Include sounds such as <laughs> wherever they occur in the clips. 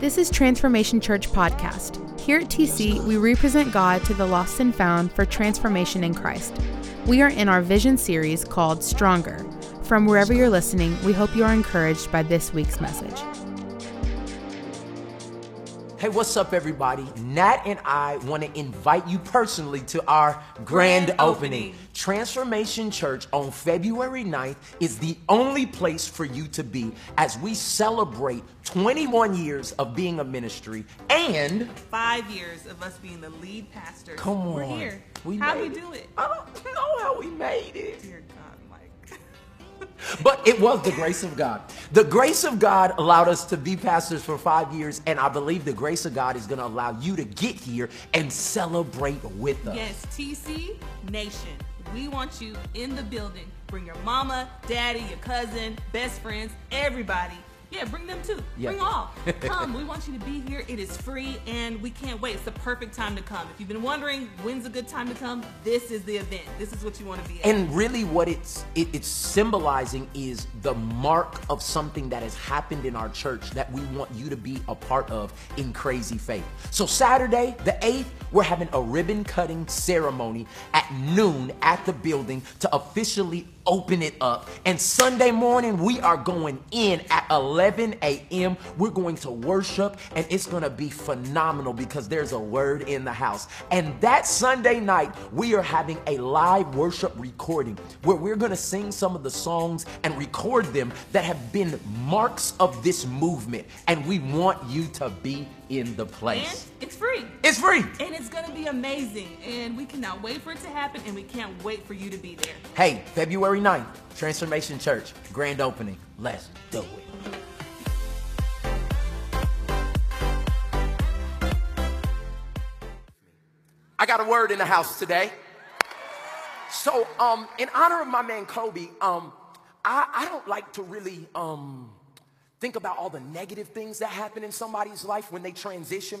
This is Transformation Church Podcast. Here at TC, we represent God to the lost and found for transformation in Christ. We are in our vision series called Stronger. From wherever you're listening, we hope you are encouraged by this week's message. Hey, what's up, everybody? Nat and I want to invite you personally to our grand, grand opening. opening. Transformation Church on February 9th is the only place for you to be as we celebrate 21 years of being a ministry and five years of us being the lead pastor. Come on. We're here. We how we do it? I don't know how we made it. But it was the grace of God. The grace of God allowed us to be pastors for five years, and I believe the grace of God is going to allow you to get here and celebrate with us. Yes, TC Nation. We want you in the building. Bring your mama, daddy, your cousin, best friends, everybody yeah, bring them too. Yeah. Bring all. <laughs> Come. we want you to be here. It is free and we can't wait. It's the perfect time to come. If you've been wondering when's a good time to come, this is the event. This is what you want to be at. And really what it's it, it's symbolizing is the mark of something that has happened in our church that we want you to be a part of in crazy faith. So Saturday, the 8th, we're having a ribbon cutting ceremony at noon at the building to officially open it up. And Sunday morning, we are going in at 11 a.m. We're going to worship, and it's going to be phenomenal because there's a word in the house. And that Sunday night, we are having a live worship recording where we're going to sing some of the songs and record them that have been marks of this movement. And we want you to be in the place. And it's free. It's free. And it's going to be amazing. And we cannot wait for it to happen, and we can't wait for you to be there. Hey, February 9th, Transformation Church, grand opening. Let's do it. I got a word in the house today. So, um, in honor of my man Kobe, um, I, I don't like to really um, think about all the negative things that happen in somebody's life when they transition.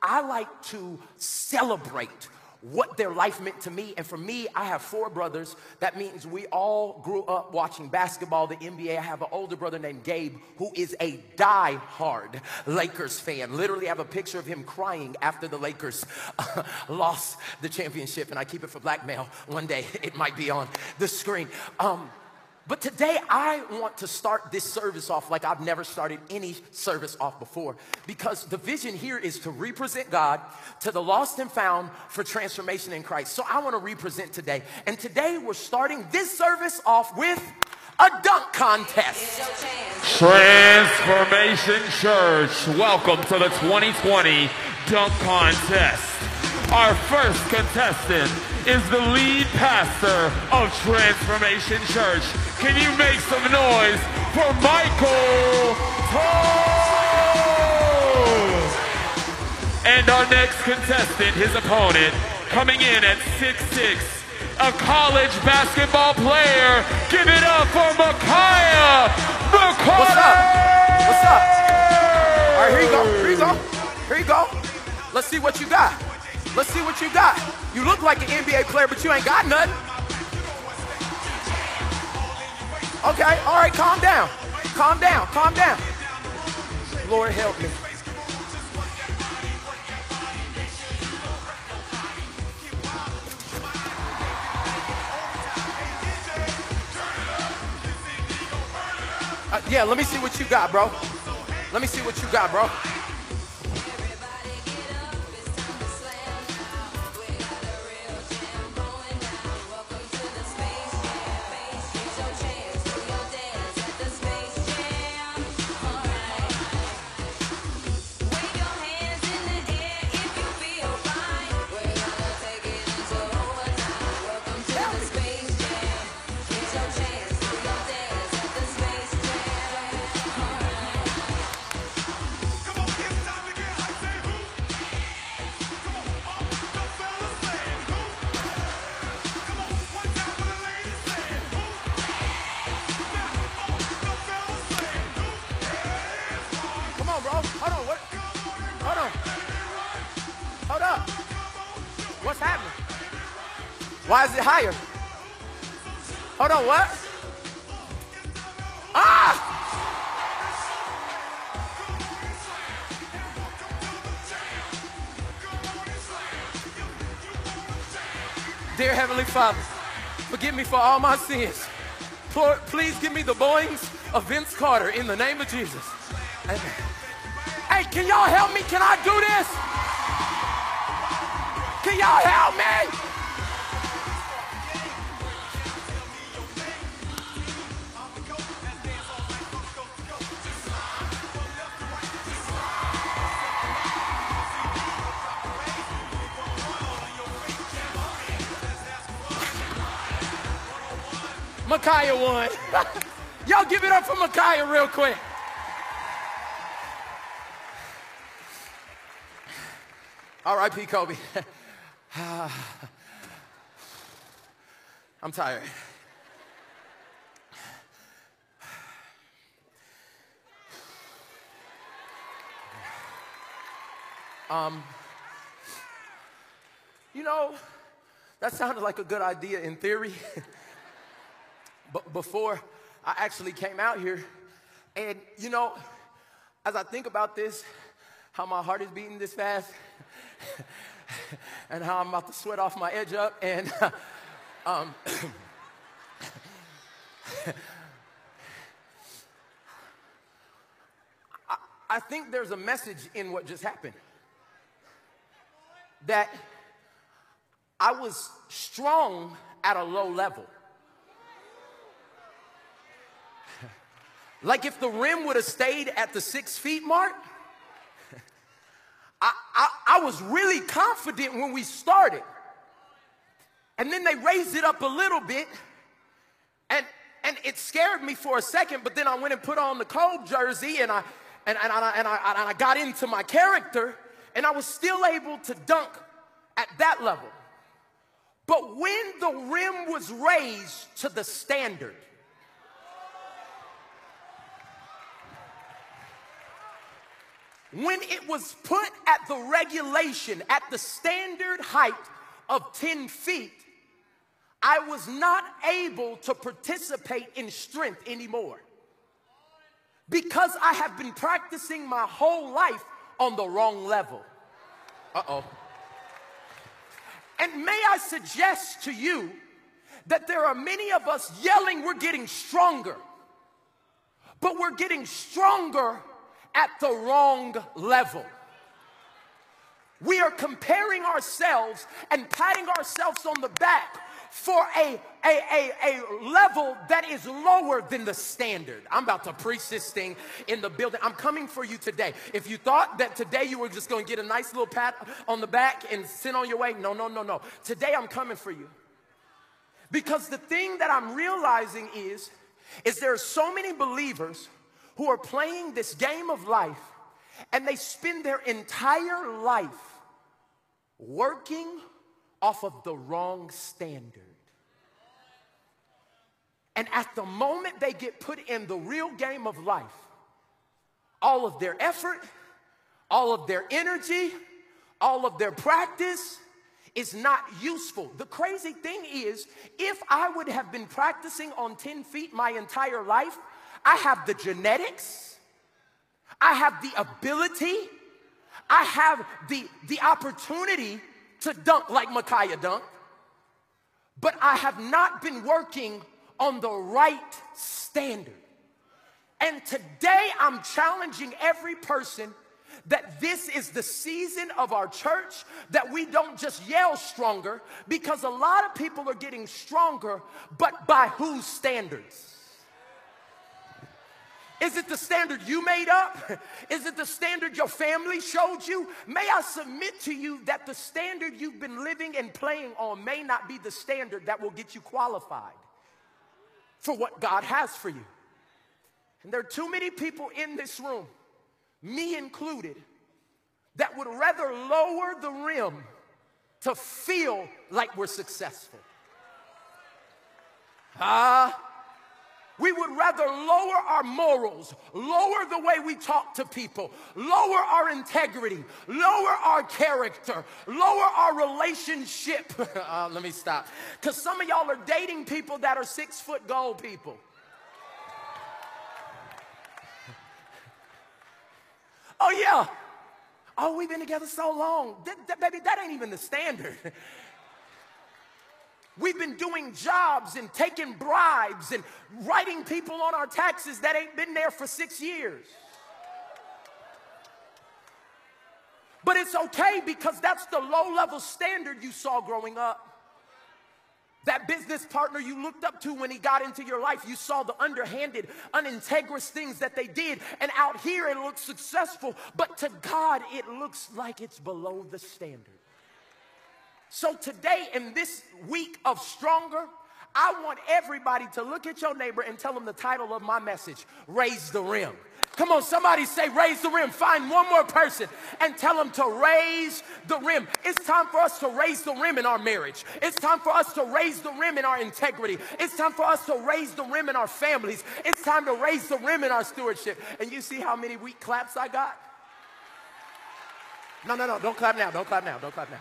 I like to celebrate what their life meant to me. And for me, I have four brothers. That means we all grew up watching basketball, the NBA. I have an older brother named Gabe who is a die-hard Lakers fan. Literally, I have a picture of him crying after the Lakers <laughs> lost the championship. And I keep it for blackmail. One day it might be on the screen. Um, but today I want to start this service off like I've never started any service off before because the vision here is to represent God to the lost and found for transformation in Christ. So I want to represent today. And today we're starting this service off with a dunk contest. Transformation Church, welcome to the 2020 Dunk Contest. Our first contestant is the lead pastor of Transformation Church. Can you make some noise for Michael Todd? And our next contestant, his opponent, coming in at 6'6", a college basketball player. Give it up for Micaiah What's up? What's up? All right, here you go. Here you go. Here you go. Let's see what you got. Let's see what you got. You look like an NBA player, but you ain't got nothing. Okay, all right, calm down. Calm down, calm down. Lord help me. Uh, yeah, let me see what you got, bro. Let me see what you got, bro. All my sins. Please give me the boings of Vince Carter in the name of Jesus. Amen. Hey, can y'all help me? Can I do this? Can y'all help me? Micaiah won. <laughs> Y'all give it up for Micaiah real quick. R.I.P. Kobe. <sighs> I'm tired. Um, you know, that sounded like a good idea in theory. <laughs> but before I actually came out here, and you know, as I think about this, how my heart is beating this fast, <laughs> and how I'm about to sweat off my edge up, and <laughs> um, <coughs> I, I think there's a message in what just happened that I was strong at a low level. Like if the rim would have stayed at the six feet mark, <laughs> I, I, I, was really confident when we started. And then they raised it up a little bit, and, and it scared me for a second, but then I went and put on the cold jersey and I, and, and, I, and, I, and I got into my character, and I was still able to dunk at that level. But when the rim was raised to the standard, when it was put at the regulation, at the standard height of 10 feet, I was not able to participate in strength anymore. Because I have been practicing my whole life on the wrong level. Uh oh. And may I suggest to you that there are many of us yelling, we're getting stronger, but we're getting stronger at the wrong level. We are comparing ourselves and patting ourselves on the back for a, a, a, a level that is lower than the standard. I'm about to preach this thing in the building. I'm coming for you today. If you thought that today you were just going to get a nice little pat on the back and send on your way, no, no, no, no. Today I'm coming for you. Because the thing that I'm realizing is, is there are so many believers who are playing this game of life and they spend their entire life working off of the wrong standard. And at the moment they get put in the real game of life, all of their effort, all of their energy, all of their practice is not useful. The crazy thing is, if I would have been practicing on 10 feet my entire life, I have the genetics, I have the ability, I have the, the opportunity to dunk like Micaiah dunked, but I have not been working on the right standard. And today I'm challenging every person that this is the season of our church that we don't just yell stronger because a lot of people are getting stronger, but by whose standards? Is it the standard you made up? <laughs> Is it the standard your family showed you? May I submit to you that the standard you've been living and playing on may not be the standard that will get you qualified for what God has for you. And there are too many people in this room, me included, that would rather lower the rim to feel like we're successful. Ah. Uh, we would rather lower our morals, lower the way we talk to people, lower our integrity, lower our character, lower our relationship. <laughs> uh, let me stop. Because some of y'all are dating people that are six foot gold people. oh, yeah. Oh, we've been together so long. That, that, baby, that ain't even the standard. <laughs> We've been doing jobs and taking bribes and writing people on our taxes that ain't been there for six years. But it's okay because that's the low level standard you saw growing up. That business partner you looked up to when he got into your life, you saw the underhanded, unintegrous things that they did. And out here it looks successful, but to God it looks like it's below the standard. So today, in this week of Stronger, I want everybody to look at your neighbor and tell them the title of my message Raise the Rim. Come on, somebody say, raise the rim. Find one more person and tell them to raise the rim. It's time for us to raise the rim in our marriage. It's time for us to raise the rim in our integrity. It's time for us to raise the rim in our families. It's time to raise the rim in our stewardship. And you see how many weak claps I got? No, no, no. Don't clap now. Don't clap now. Don't clap now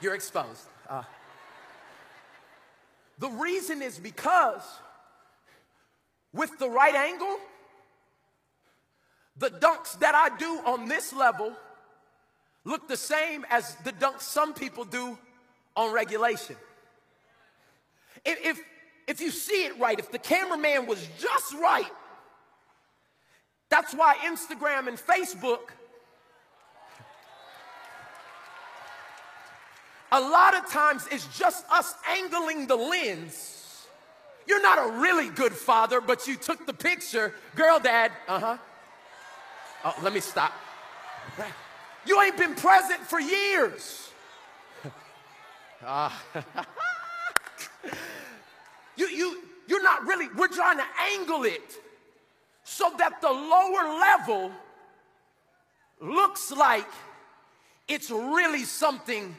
you're exposed. Uh, the reason is because with the right angle, the dunks that I do on this level look the same as the dunks some people do on regulation. If, if, if you see it right, if the cameraman was just right, that's why Instagram and Facebook a lot of times it's just us angling the lens. You're not a really good father, but you took the picture. Girl, dad, uh huh. Oh, let me stop. You ain't been present for years. Uh, <laughs> you, you, you're not really, we're trying to angle it so that the lower level looks like it's really something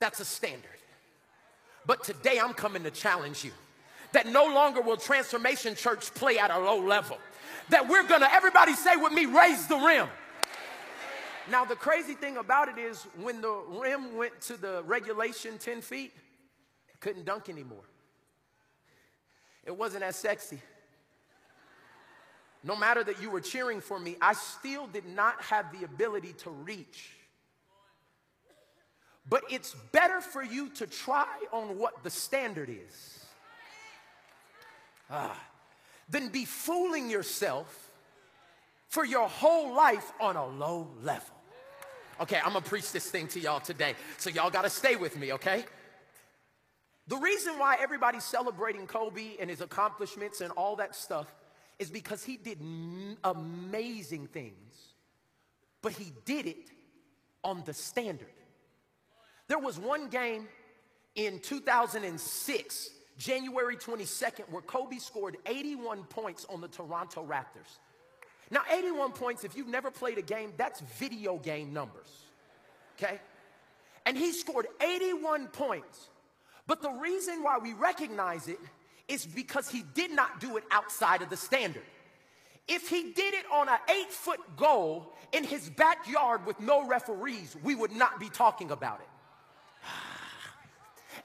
that's a standard. But today I'm coming to challenge you that no longer will Transformation Church play at a low level. That we're gonna, everybody say with me, raise the rim. Now, the crazy thing about it is when the rim went to the regulation 10 feet, couldn't dunk anymore. It wasn't as sexy. No matter that you were cheering for me, I still did not have the ability to reach but it's better for you to try on what the standard is ah, than be fooling yourself for your whole life on a low level. Okay, I'm gonna preach this thing to y'all today, so y'all gotta stay with me, okay? The reason why everybody's celebrating Kobe and his accomplishments and all that stuff is because he did amazing things, but he did it on the standard. There was one game in 2006, January 22nd, where Kobe scored 81 points on the Toronto Raptors. Now, 81 points, if you've never played a game, that's video game numbers, okay? And he scored 81 points. But the reason why we recognize it is because he did not do it outside of the standard. If he did it on an eight foot goal in his backyard with no referees, we would not be talking about it.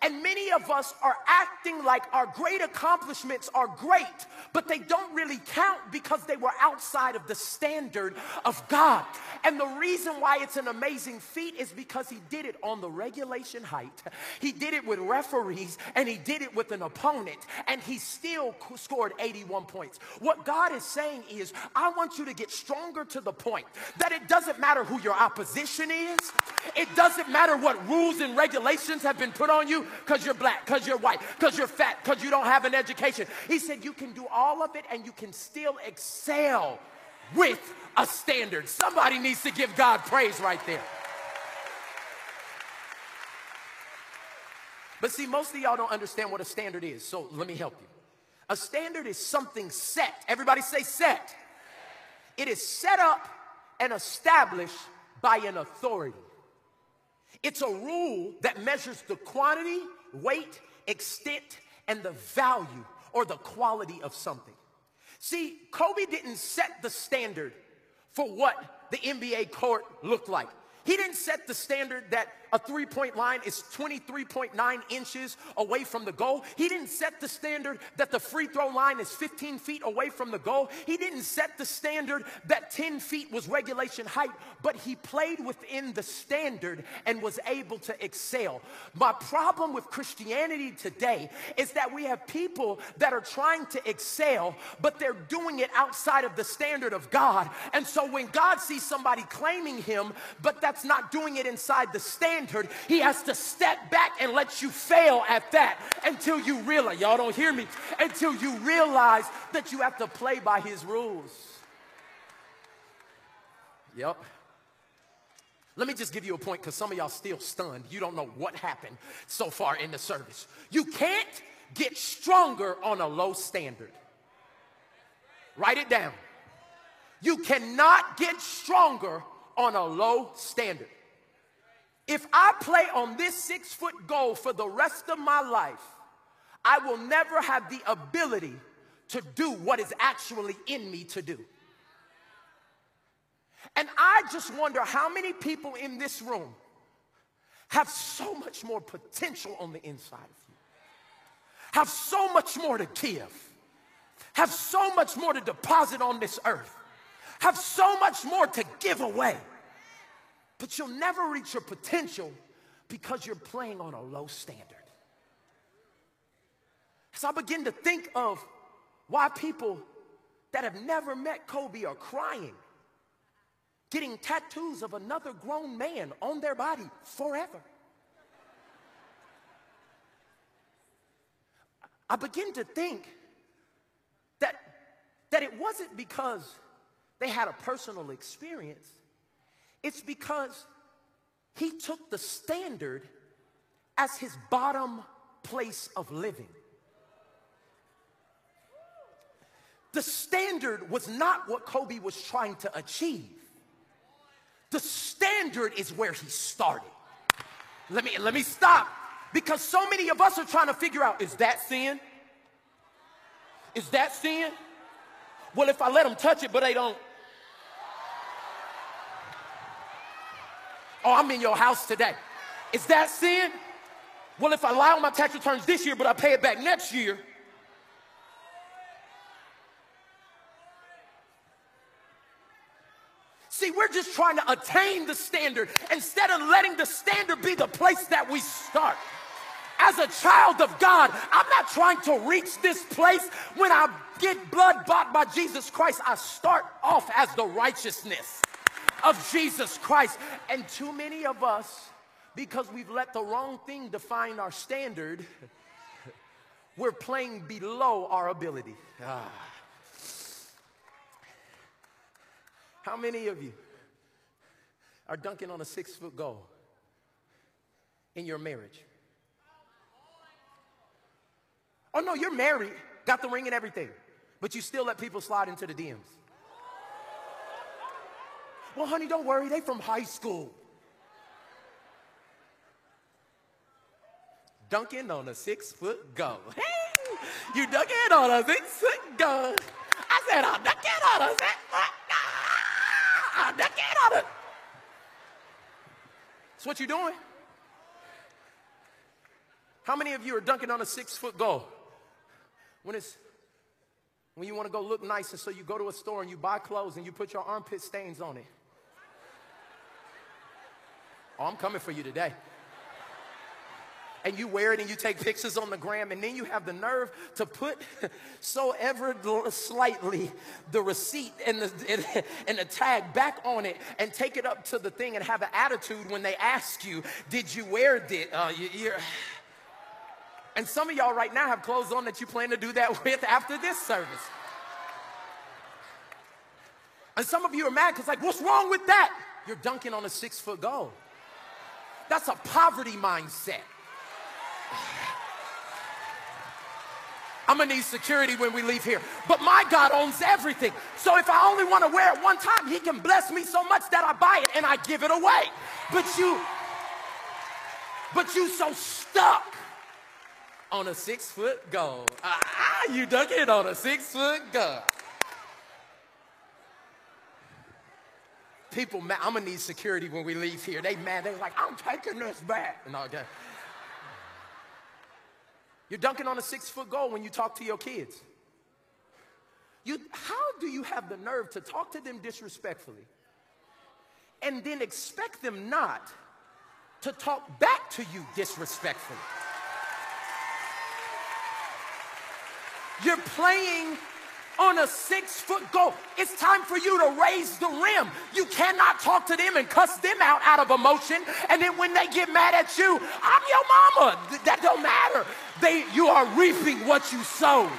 And many of us are acting like our great accomplishments are great, but they don't really count because they were outside of the standard of God. And the reason why it's an amazing feat is because he did it on the regulation height. He did it with referees and he did it with an opponent and he still scored 81 points. What God is saying is, I want you to get stronger to the point that it doesn't matter who your opposition is. It doesn't matter what rules and regulations have been put on you because you're black, because you're white, because you're fat, because you don't have an education. He said you can do all of it and you can still excel with a standard. Somebody needs to give God praise right there. But see, most of y'all don't understand what a standard is, so let me help you. A standard is something set. Everybody say set. It is set up and established by an authority. It's a rule that measures the quantity, weight, extent, and the value or the quality of something. See, Kobe didn't set the standard for what the NBA court looked like. He didn't set the standard that a three point line is 23.9 inches away from the goal. He didn't set the standard that the free throw line is 15 feet away from the goal. He didn't set the standard that 10 feet was regulation height, but he played within the standard and was able to excel. My problem with Christianity today is that we have people that are trying to excel, but they're doing it outside of the standard of God. And so when God sees somebody claiming Him, but that's not doing it inside the standard, standard, he has to step back and let you fail at that until you realize, y'all don't hear me, until you realize that you have to play by his rules. Yep. Let me just give you a point because some of y'all still stunned. You don't know what happened so far in the service. You can't get stronger on a low standard. Write it down. You cannot get stronger on a low standard. If I play on this six foot goal for the rest of my life, I will never have the ability to do what is actually in me to do. And I just wonder how many people in this room have so much more potential on the inside of you, have so much more to give, have so much more to deposit on this earth, have so much more to give away. But you'll never reach your potential because you're playing on a low standard. So I begin to think of why people that have never met Kobe are crying, getting tattoos of another grown man on their body forever. I begin to think that, that it wasn't because they had a personal experience, it's because he took the standard as his bottom place of living. The standard was not what Kobe was trying to achieve. The standard is where he started. Let me let me stop because so many of us are trying to figure out is that sin? Is that sin? Well, if I let them touch it, but they don't Oh, I'm in your house today. Is that sin? Well, if I lie on my tax returns this year, but I pay it back next year, See, we're just trying to attain the standard instead of letting the standard be the place that we start. As a child of God, I'm not trying to reach this place when I get blood bought by Jesus Christ. I start off as the righteousness of Jesus Christ. And too many of us, because we've let the wrong thing define our standard, <laughs> we're playing below our ability. Ah. How many of you are dunking on a six foot goal in your marriage? Oh no, you're married, got the ring and everything, but you still let people slide into the DMs. Well, honey, don't worry, they from high school. Dunking on a six foot goal. Hey, you dunking on a six foot goal. I said, I'm dunking on a six foot goal. I'm dunking on it. That's what you're doing. How many of you are dunking on a six foot goal? When it's when you want to go look nice, and so you go to a store and you buy clothes and you put your armpit stains on it. Oh, I'm coming for you today and you wear it and you take pictures on the gram, and then you have the nerve to put <laughs> so ever slightly the receipt and the, <laughs> and the tag back on it and take it up to the thing and have an attitude when they ask you, Did you wear it? Uh, you, and some of y'all right now have clothes on that you plan to do that <laughs> with after this service. And some of you are mad because, like, what's wrong with that? You're dunking on a six foot goal. That's a poverty mindset. <sighs> I'm gonna need security when we leave here. But my God owns everything. So if I only wanna wear it one time, He can bless me so much that I buy it and I give it away. But you, but you so stuck on a six foot goal. Ah, you duck it on a six foot goal. People, I'm gonna need security when we leave here. They mad. They're like, I'm taking this back. And all that. You're dunking on a six foot goal when you talk to your kids. You, how do you have the nerve to talk to them disrespectfully and then expect them not to talk back to you disrespectfully? You're playing on a six foot goal. It's time for you to raise the rim. You cannot talk to them and cuss them out out of emotion. And then when they get mad at you, I'm your mama. That don't matter. They, you are reaping what you sowed.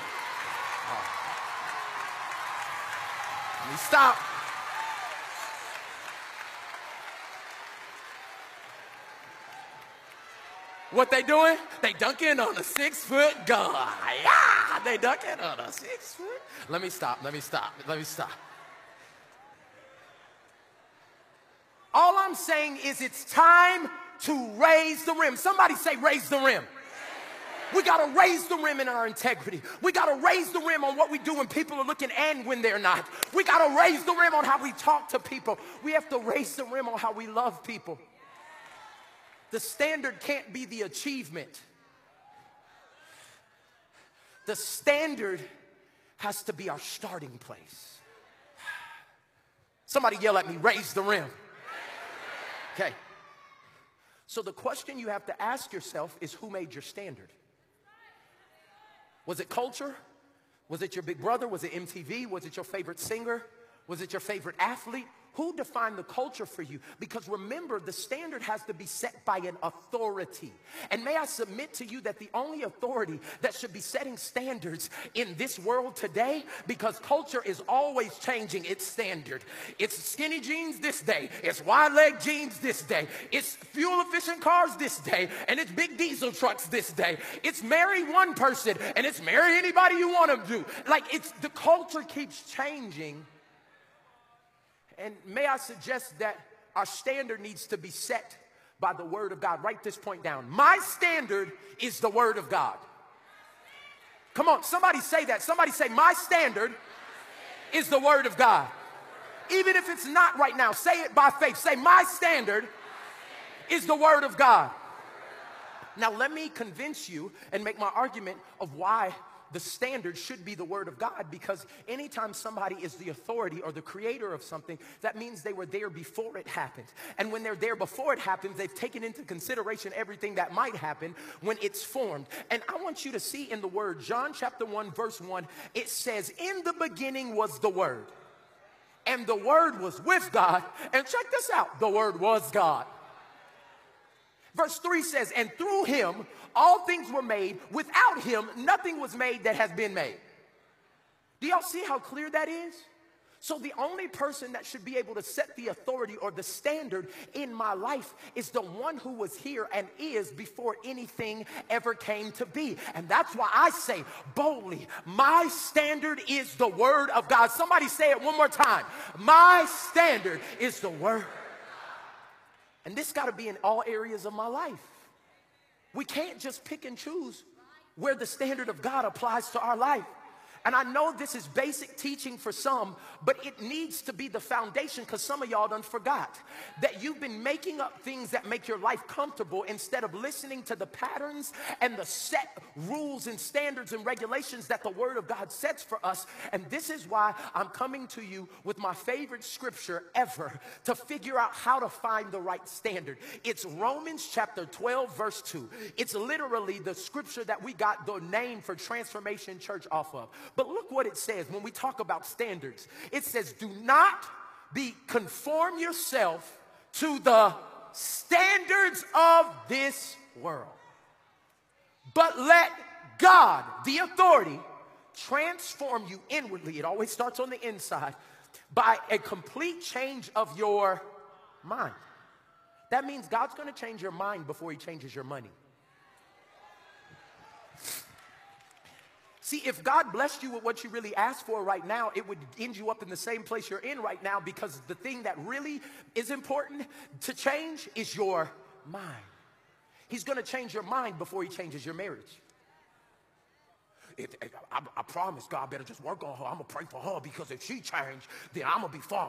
Let me stop. What they doing? They dunking on a six foot guy. They dunking on a six foot. Let me stop. Let me stop. Let me stop. All I'm saying is it's time to raise the rim. Somebody say, raise the rim. We got to raise the rim in our integrity. We got to raise the rim on what we do when people are looking and when they're not. We got to raise the rim on how we talk to people. We have to raise the rim on how we love people. The standard can't be the achievement. The standard has to be our starting place. Somebody yell at me, raise the rim. Okay. So the question you have to ask yourself is who made your standard? Was it culture? Was it your big brother? Was it MTV? Was it your favorite singer? Was it your favorite athlete? Who defined the culture for you? Because remember, the standard has to be set by an authority. And may I submit to you that the only authority that should be setting standards in this world today, because culture is always changing its standard. It's skinny jeans this day, it's wide leg jeans this day, it's fuel efficient cars this day, and it's big diesel trucks this day. It's marry one person and it's marry anybody you want to do. Like it's the culture keeps changing and may I suggest that our standard needs to be set by the Word of God. Write this point down. My standard is the Word of God. Come on, somebody say that. Somebody say, My standard is the Word of God. Even if it's not right now, say it by faith. Say, My standard is the Word of God. Now, let me convince you and make my argument of why the standard should be the Word of God because anytime somebody is the authority or the creator of something, that means they were there before it happened. And when they're there before it happens, they've taken into consideration everything that might happen when it's formed. And I want you to see in the Word, John chapter 1, verse 1, it says, In the beginning was the Word. And the Word was with God. And check this out the Word was God. Verse 3 says, And through him all things were made. Without him, nothing was made that has been made. Do y'all see how clear that is? So, the only person that should be able to set the authority or the standard in my life is the one who was here and is before anything ever came to be. And that's why I say boldly, my standard is the word of God. Somebody say it one more time. My standard is the word. And this got to be in all areas of my life. We can't just pick and choose where the standard of God applies to our life. And I know this is basic teaching for some, but it needs to be the foundation because some of y'all done forgot that you've been making up things that make your life comfortable instead of listening to the patterns and the set rules and standards and regulations that the Word of God sets for us. And this is why I'm coming to you with my favorite scripture ever to figure out how to find the right standard. It's Romans chapter 12, verse 2. It's literally the scripture that we got the name for Transformation Church off of. But look what it says when we talk about standards. It says, Do not be conform yourself to the standards of this world, but let God, the authority, transform you inwardly. It always starts on the inside by a complete change of your mind. That means God's gonna change your mind before He changes your money. See, if God blessed you with what you really asked for right now, it would end you up in the same place you're in right now because the thing that really is important to change is your mind. He's going to change your mind before he changes your marriage. If, if, I, I, promise God better just work on her. I'm going to pray for her because if she changed, then I'm going to be fine.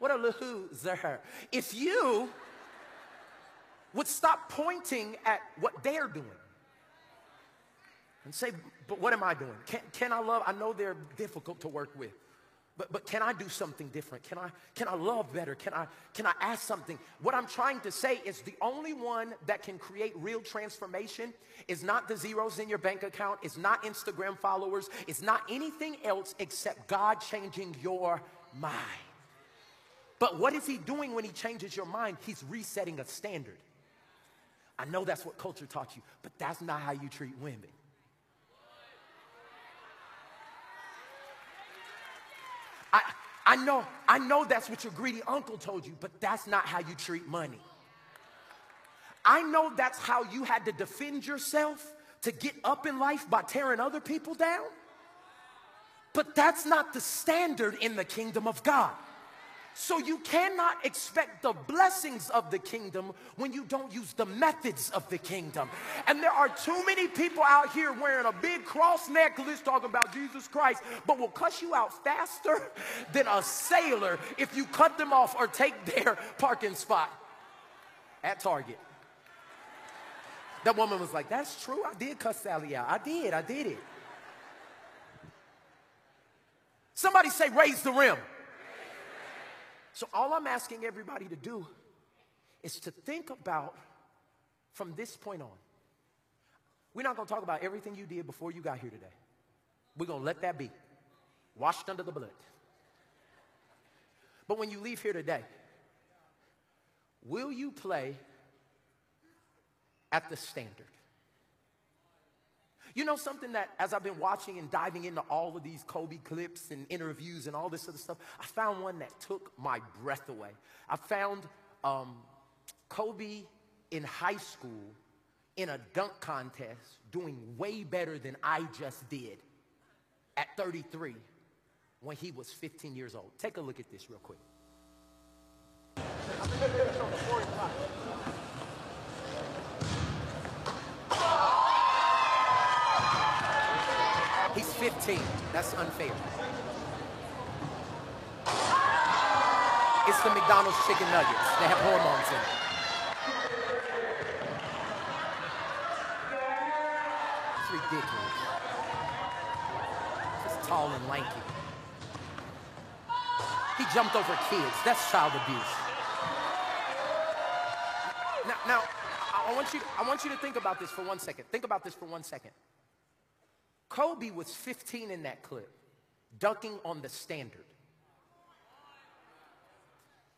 What a loser. If you would stop pointing at what they're doing and say, but what am I doing? Can, can I love? I know they're difficult to work with. But, but can I do something different? Can I, can I love better? Can I, can I ask something? What I'm trying to say is the only one that can create real transformation is not the zeros in your bank account, it's not Instagram followers, it's not anything else except God changing your mind. But what is He doing when He changes your mind? He's resetting a standard. I know that's what culture taught you, but that's not how you treat women. I, I know, I know that's what your greedy uncle told you, but that's not how you treat money. I know that's how you had to defend yourself to get up in life by tearing other people down. But that's not the standard in the kingdom of God. So you cannot expect the blessings of the kingdom when you don't use the methods of the kingdom. And there are too many people out here wearing a big cross necklace talking about Jesus Christ, but will cuss you out faster <laughs> than a sailor if you cut them off or take their <laughs> parking spot at Target. That woman was like, That's true. I did cuss Sally out. I did. I did it. Somebody say, Raise the rim. So, all I'm asking everybody to do is to think about from this point on. We're not going to talk about everything you did before you got here today. We're going to let that be washed under the blood. But when you leave here today, will you play at the standard? You know something that as I've been watching and diving into all of these Kobe clips and interviews and all this other stuff, I found one that took my breath away. I found um, Kobe in high school in a dunk contest doing way better than I just did at 33 when he was 15 years old. Take a look at this real quick. <laughs> 15. That's unfair. It's the McDonald's chicken nuggets. They have hormones in it. It's ridiculous. Just tall and lanky. He jumped over kids. That's child abuse. Now, now I want you, I want you to think about this for one second. Think about this for one second. Kobe was 15 in that clip, dunking on the standard.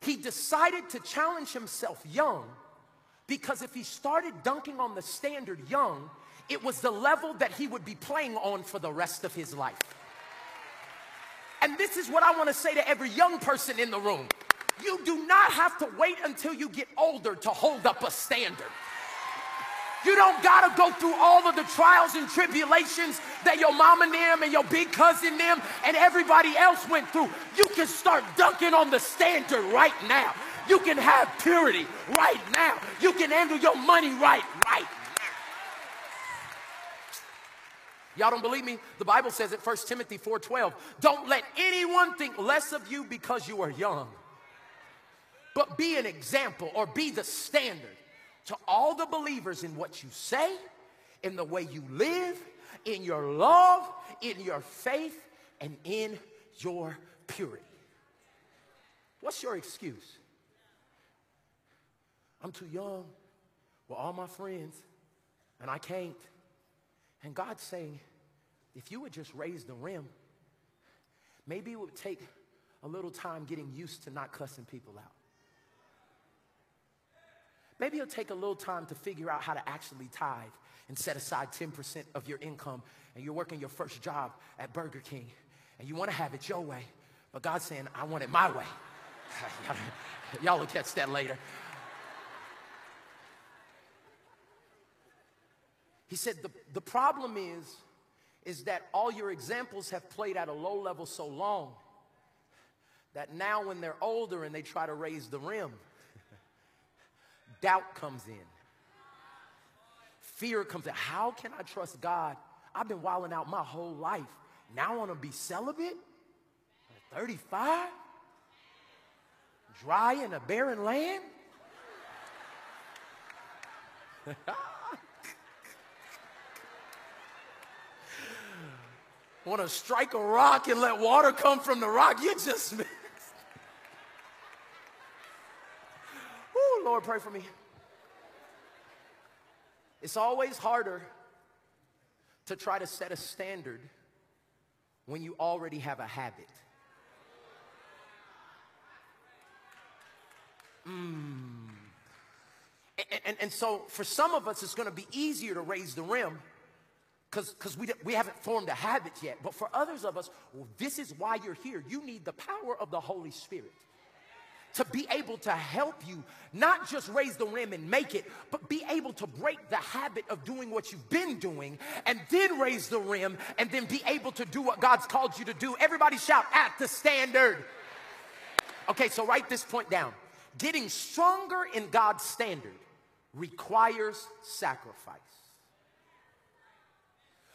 He decided to challenge himself young because if he started dunking on the standard young, it was the level that he would be playing on for the rest of his life. And this is what I want to say to every young person in the room. You do not have to wait until you get older to hold up a standard. You don't gotta go through all of the trials and tribulations that your mom and them and your big cousin them and everybody else went through. You can start dunking on the standard right now. You can have purity right now. You can handle your money right, right now. Y'all don't believe me? The Bible says it, 1 Timothy 4:12. Don't let anyone think less of you because you are young. But be an example or be the standard to all the believers in what you say, in the way you live, in your love, in your faith, and in your purity. What's your excuse? I'm too young with all my friends, and I can't. And God's saying, if you would just raise the rim, maybe it would take a little time getting used to not cussing people out. Maybe it'll take a little time to figure out how to actually tithe and set aside 10% of your income and you're working your first job at Burger King and you want to have it your way, but God's saying, I want it my way. <laughs> Y'all will catch that later. He said, the, the problem is, is that all your examples have played at a low level so long that now when they're older and they try to raise the rim, doubt comes in. Fear comes in. How can I trust God? I've been wilding out my whole life. Now I want to be celibate? 35? Dry in a barren land? <laughs> want to strike a rock and let water come from the rock. You just <laughs> Ooh, Lord, pray for me. It's always harder to try to set a standard when you already have a habit. Mm. And, and, and, so for some of us, it's going to be easier to raise the rim because we, we haven't formed a habit yet. But for others of us, well, this is why you're here. You need the power of the Holy Spirit to be able to help you not just raise the rim and make it, but be able to break the habit of doing what you've been doing and then raise the rim and then be able to do what God's called you to do. Everybody shout at the standard. Okay, so write this point down. Getting stronger in God's standard requires sacrifice.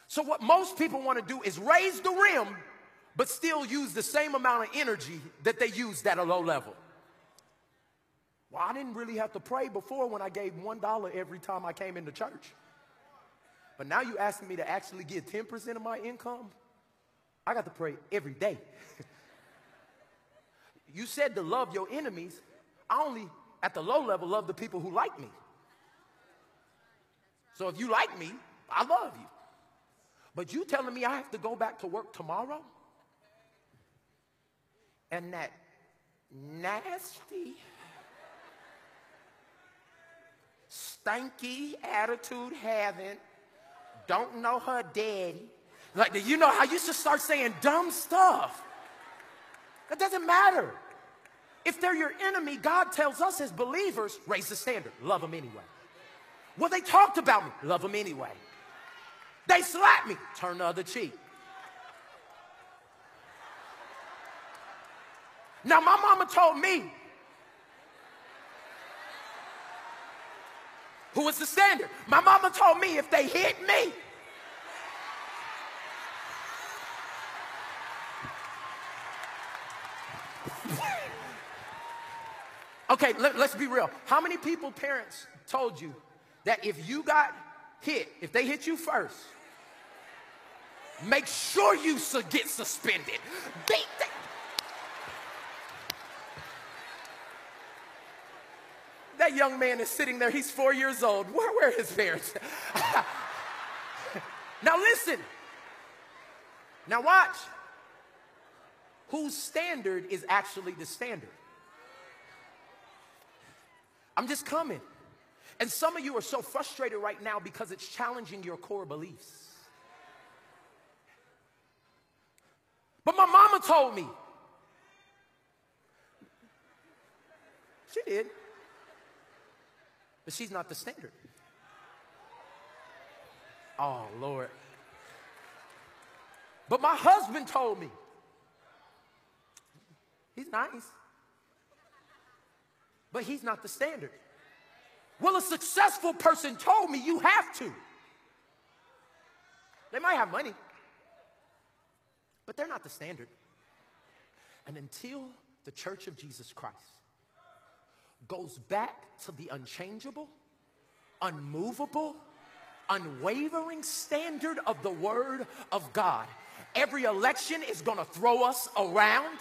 So, what most people want to do is raise the rim, but still use the same amount of energy that they used at a low level. Well, I didn't really have to pray before when I gave $1 every time I came into church. But now you're asking me to actually give 10% of my income? I got to pray every day. <laughs> you said to love your enemies. I only, at the low level, love the people who like me. So if you like me, I love you. But you telling me I have to go back to work tomorrow? And that nasty, stanky attitude having, don't know her daddy. Like, you know how you should start saying dumb stuff? It doesn't matter. If they're your enemy, God tells us as believers, raise the standard, love them anyway. Well, they talked about me, love them anyway. They slapped me. Turn the other cheek. Now, my mama told me who was the standard. My mama told me if they hit me, okay, let, us be real. How many people, parents, told you that if you got hit, if they hit you first, make sure you get suspended. They, they, that young man is sitting there, he's four years old. Where, are his parents? <laughs> now listen. Now watch. Whose standard is actually the standard? I'm just coming. And some of you are so frustrated right now because it's challenging your core beliefs. But my mama told me. She did. But she's not the standard. Oh, Lord. But my husband told me. He's nice. But he's not the standard. Well, a successful person told me you have to. They might have money, but they're not the standard. And until the church of Jesus Christ goes back to the unchangeable, unmovable, unwavering standard of the Word of God, every election is gonna throw us around.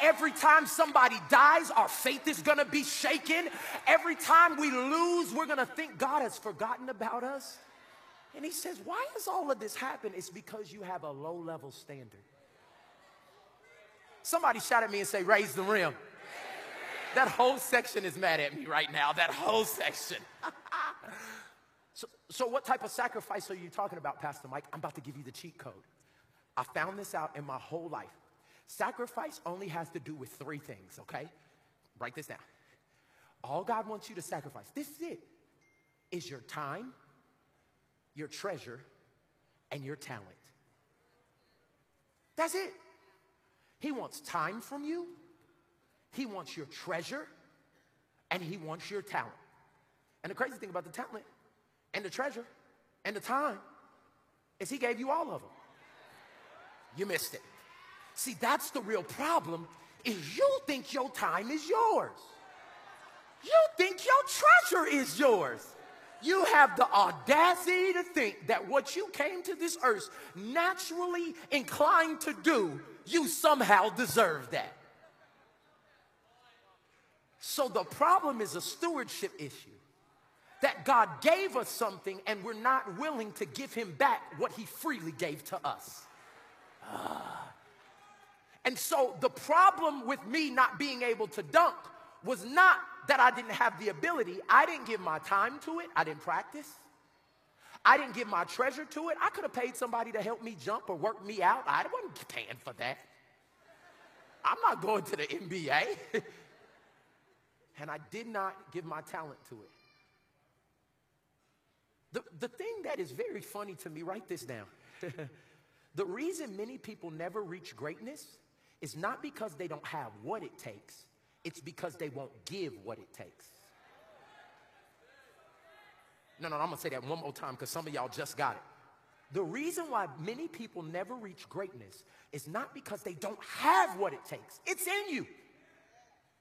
Every time somebody dies, our faith is gonna be shaken. Every time we lose, we're gonna think God has forgotten about us. And he says, Why has all of this happened? It's because you have a low level standard. Somebody shout at me and say, Raise the rim. That whole section is mad at me right now. That whole section. <laughs> so, so, what type of sacrifice are you talking about, Pastor Mike? I'm about to give you the cheat code. I found this out in my whole life. Sacrifice only has to do with three things, okay? Write this down. All God wants you to sacrifice, this is it, is your time, your treasure, and your talent. That's it. He wants time from you, He wants your treasure, and He wants your talent. And the crazy thing about the talent and the treasure and the time is He gave you all of them. You missed it. See, that's the real problem is you think your time is yours. You think your treasure is yours. You have the audacity to think that what you came to this earth naturally inclined to do, you somehow deserve that. So the problem is a stewardship issue. That God gave us something and we're not willing to give him back what he freely gave to us. Ah. And so the problem with me not being able to dunk was not that I didn't have the ability. I didn't give my time to it. I didn't practice. I didn't give my treasure to it. I could have paid somebody to help me jump or work me out. I wasn't paying for that. I'm not going to the NBA. <laughs> and I did not give my talent to it. The, the thing that is very funny to me, write this down. <laughs> the reason many people never reach greatness is not because they don't have what it takes, it's because they won't give what it takes. No, no, I'm gonna say that one more time because some of y'all just got it. The reason why many people never reach greatness is not because they don't have what it takes, it's in you,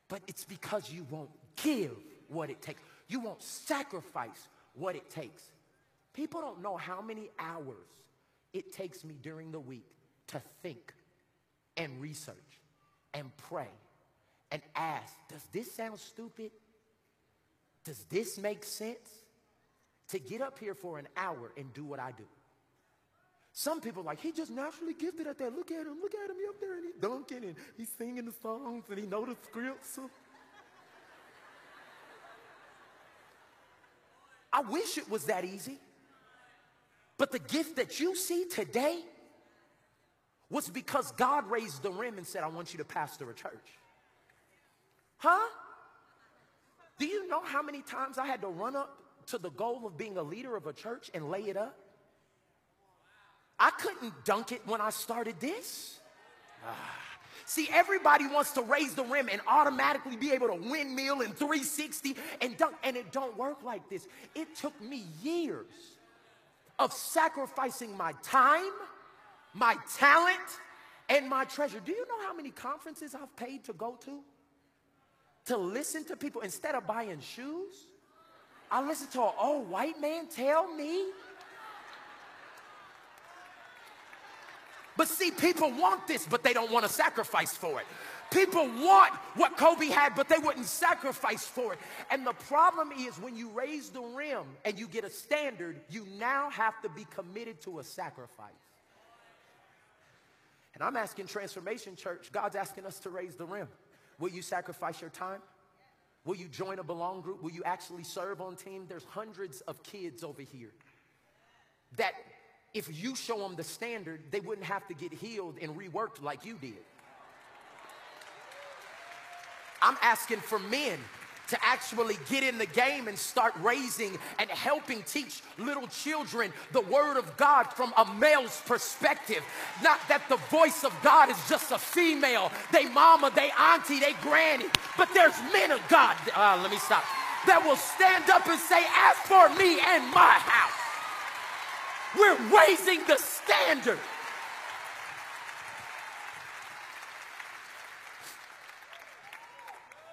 but it's because you won't give what it takes. You won't sacrifice what it takes. People don't know how many hours it takes me during the week to think and research and pray and ask, does this sound stupid? Does this make sense? To get up here for an hour and do what I do. Some people like, he just naturally gifted at that. Look at him, look at him, he up there and he's dunking and he's singing the songs and he know the scripts. I wish it was that easy. But the gift that you see today was because God raised the rim and said, I want you to pastor a church. Huh? Do you know how many times I had to run up to the goal of being a leader of a church and lay it up? I couldn't dunk it when I started this. Ah. See, everybody wants to raise the rim and automatically be able to windmill in 360 and dunk, and it don't work like this. It took me years of sacrificing my time, my talent, and my treasure. Do you know how many conferences I've paid to go to? To listen to people instead of buying shoes? I listen to an old white man tell me. But see, people want this, but they don't want to sacrifice for it. People want what Kobe had, but they wouldn't sacrifice for it. And the problem is when you raise the rim and you get a standard, you now have to be committed to a sacrifice. And I'm asking Transformation Church, God's asking us to raise the rim. Will you sacrifice your time? Will you join a belong group? Will you actually serve on team? There's hundreds of kids over here that if you show them the standard, they wouldn't have to get healed and reworked like you did. I'm asking for men to actually get in the game and start raising and helping teach little children the word of God from a male's perspective. Not that the voice of God is just a female, they mama, they auntie, they granny, but there's men of God. Uh, let me stop. That will stand up and say, As for me and my house. We're raising the standard.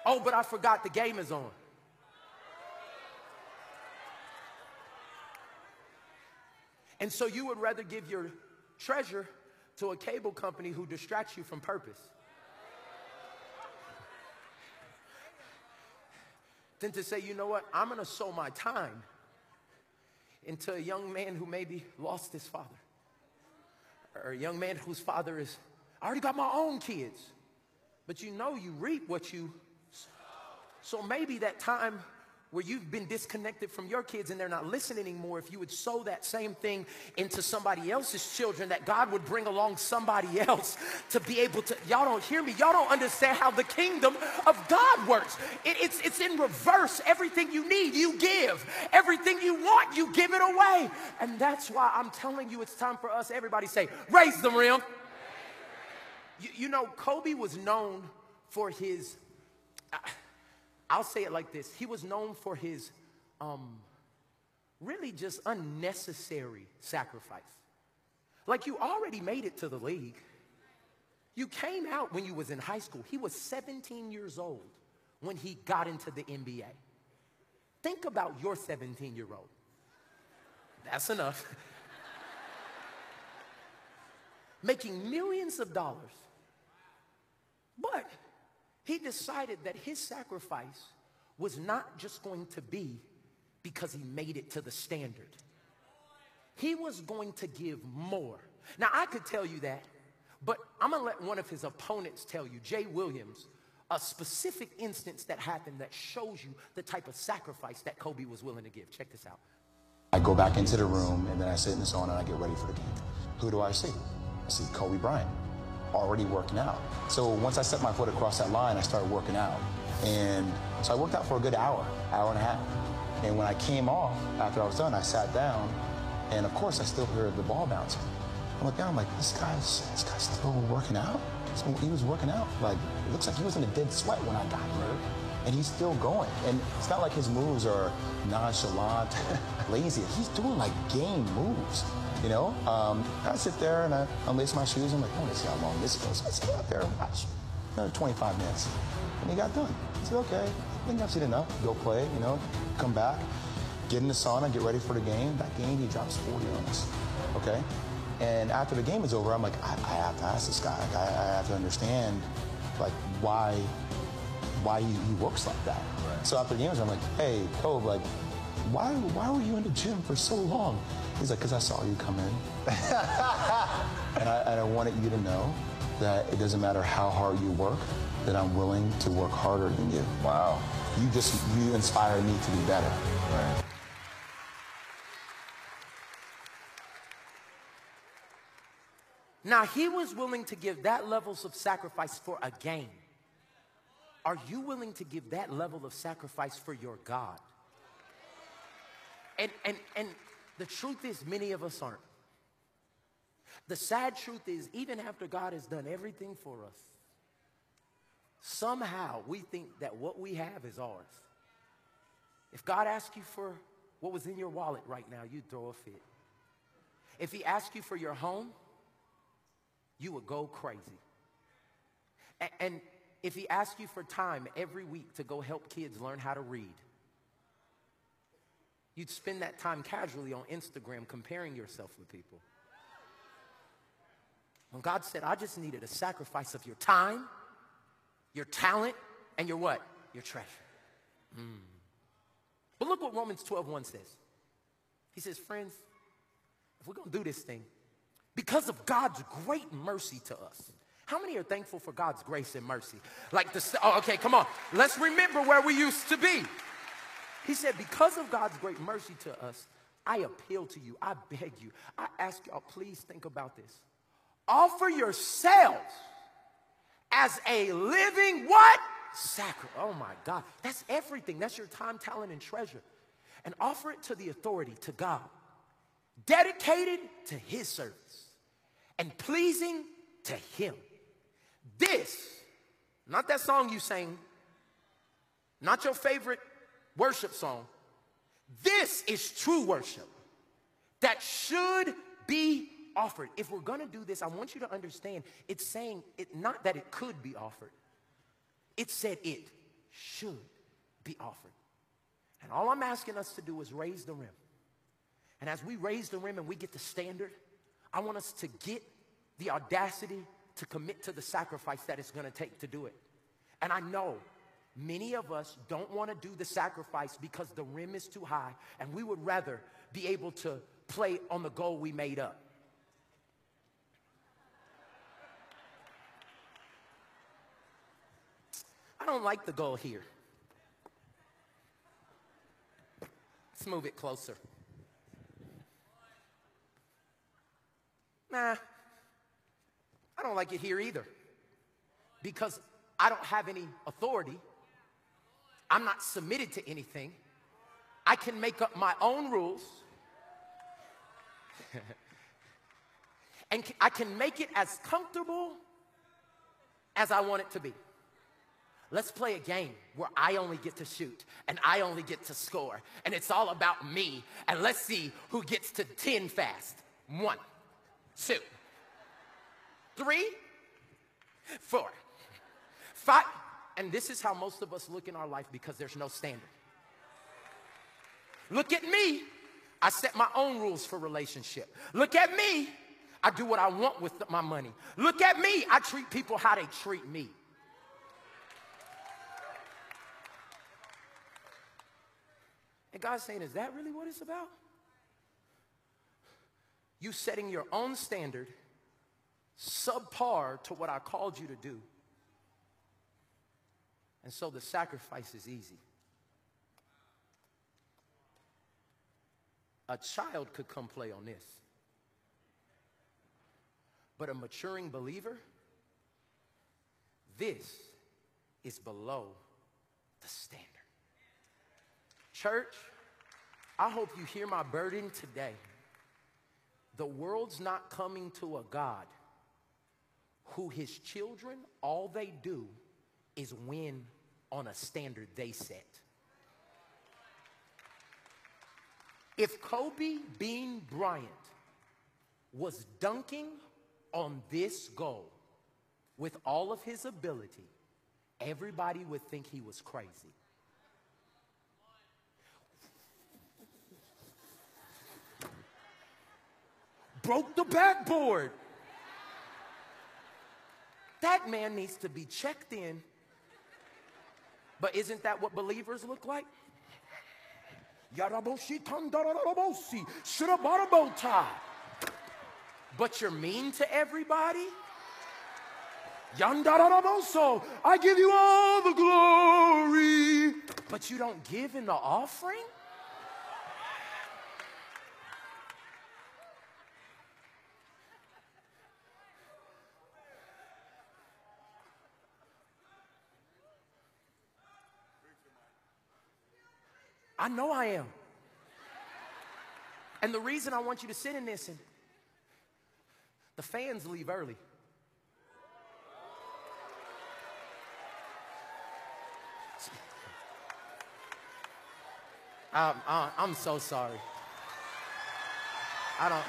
Oh, but I forgot the game is on. And so you would rather give your treasure to a cable company who distracts you from purpose than to say, you know what, I'm gonna sow my time into a young man who maybe lost his father, or a young man whose father is, I already got my own kids, but you know you reap what you. Sow. So maybe that time where you've been disconnected from your kids and they're not listening anymore, if you would sow that same thing into somebody else's children, that God would bring along somebody else to be able to. Y'all don't hear me. Y'all don't understand how the kingdom of God works. It, it's, it's in reverse. Everything you need, you give. Everything you want, you give it away. And that's why I'm telling you it's time for us, everybody say, raise the rim. You, you know, Kobe was known for his. Uh, I'll say it like this He was known for his um, really just unnecessary sacrifice. Like you already made it to the league. You came out when you was in high school. He was 17 years old when he got into the NBA. Think about your 17 year old. That's enough. <laughs> Making millions of dollars. But he decided that his sacrifice was not just going to be because he made it to the standard. He was going to give more. Now, I could tell you that, but I'm gonna let one of his opponents tell you, Jay Williams, a specific instance that happened that shows you the type of sacrifice that Kobe was willing to give. Check this out. I go back into the room and then I sit in the sauna and I get ready for the game. Who do I see? I see Kobe Bryant already working out. So once I set my foot across that line, I started working out. And so I worked out for a good hour, hour and a half. And when I came off, after I was done, I sat down, and of course I still heard the ball bouncing. I look down, I'm like, this guy's, this guy's still working out? So he was working out. Like, it looks like he was in a dead sweat when I got here. And he's still going. And it's not like his moves are nonchalant, <laughs> lazy. He's doing like game moves. You know, um, I sit there and I unlace my shoes. I'm like, I want to see how long this goes. So I sit out there and watch. Another 25 minutes. And he got done. I said, okay, I think I've seen enough. Go play, you know, come back, get in the sauna, get ready for the game. That game, he drops 40 on us. Okay? And after the game is over, I'm like, I, I have to ask this guy. I, I, have to understand, like, why, why he, he works like that. Right. So after the game, I'm like, hey, Kobe, like, why, why were you in the gym for so long? He's like, because I saw you come in. <laughs> and, I, and I wanted you to know that it doesn't matter how hard you work, that I'm willing to work harder than you. Wow. You just, you inspire me to be better. Right. Now, he was willing to give that levels of sacrifice for a game. Are you willing to give that level of sacrifice for your God? And, and, and the truth is, many of us aren't. The sad truth is, even after God has done everything for us, somehow we think that what we have is ours. If God asks you for what was in your wallet right now, you'd throw a fit. If He asked you for your home, you would go crazy. And if He asked you for time every week to go help kids learn how to read, You'd spend that time casually on Instagram comparing yourself with people. When God said, I just needed a sacrifice of your time, your talent, and your what? Your treasure. Mm. But look what Romans 12 1 says. He says, Friends, if we're going to do this thing, because of God's great mercy to us, how many are thankful for God's grace and mercy? Like the, oh, okay, come on. Let's remember where we used to be. He said, Because of God's great mercy to us, I appeal to you. I beg you. I ask y'all, please think about this. Offer yourselves as a living what? Sacrifice. Oh my God. That's everything. That's your time, talent, and treasure. And offer it to the authority, to God. Dedicated to His service and pleasing to Him. This, not that song you sang, not your favorite worship song. This is true worship. that should be offered. If we're gonna do this, I want you to understand it's saying it not that it could be offered, it said it should be offered. And all I'm asking us to do is raise the rim. And as we raise the rim and we get the standard, I want us to get the audacity to commit to the sacrifice that it's gonna take to do it. And I know many of us don't wanna do the sacrifice because the rim is too high, and we would rather be able to play on the goal we made up. I don't like the goal here. Let's move it closer. Nah, I don't like it here either. Because I don't have any authority. I'm not submitted to anything. I can make up my own rules. <laughs> and I can make it as comfortable as I want it to be. Let's play a game where I only get to shoot and I only get to score. And it's all about me. And let's see who gets to 10 fast. One, two, three, four, five. And this is how most of us look in our life because there's no standard. Look at me. I set my own rules for relationship. Look at me. I do what I want with my money. Look at me. I treat people how they treat me. And God's saying, Is that really what it's about? You setting your own standard subpar to what I called you to do. And so the sacrifice is easy. A child could come play on this. But a maturing believer, this is below the standard. Church, I hope you hear my burden today. The world's not coming to a God who his children, all they do is win on a standard they set. If Kobe Bean Bryant was dunking on this goal with all of his ability, everybody would think he was crazy. broke the backboard. That man needs to be checked in. But isn't that what believers look like? But you're mean to everybody? I give you all the glory. But you don't give in the offering? I know I am. And the reason I want you to sit in this, and the fans leave early. I'm, I'm so sorry. I don't.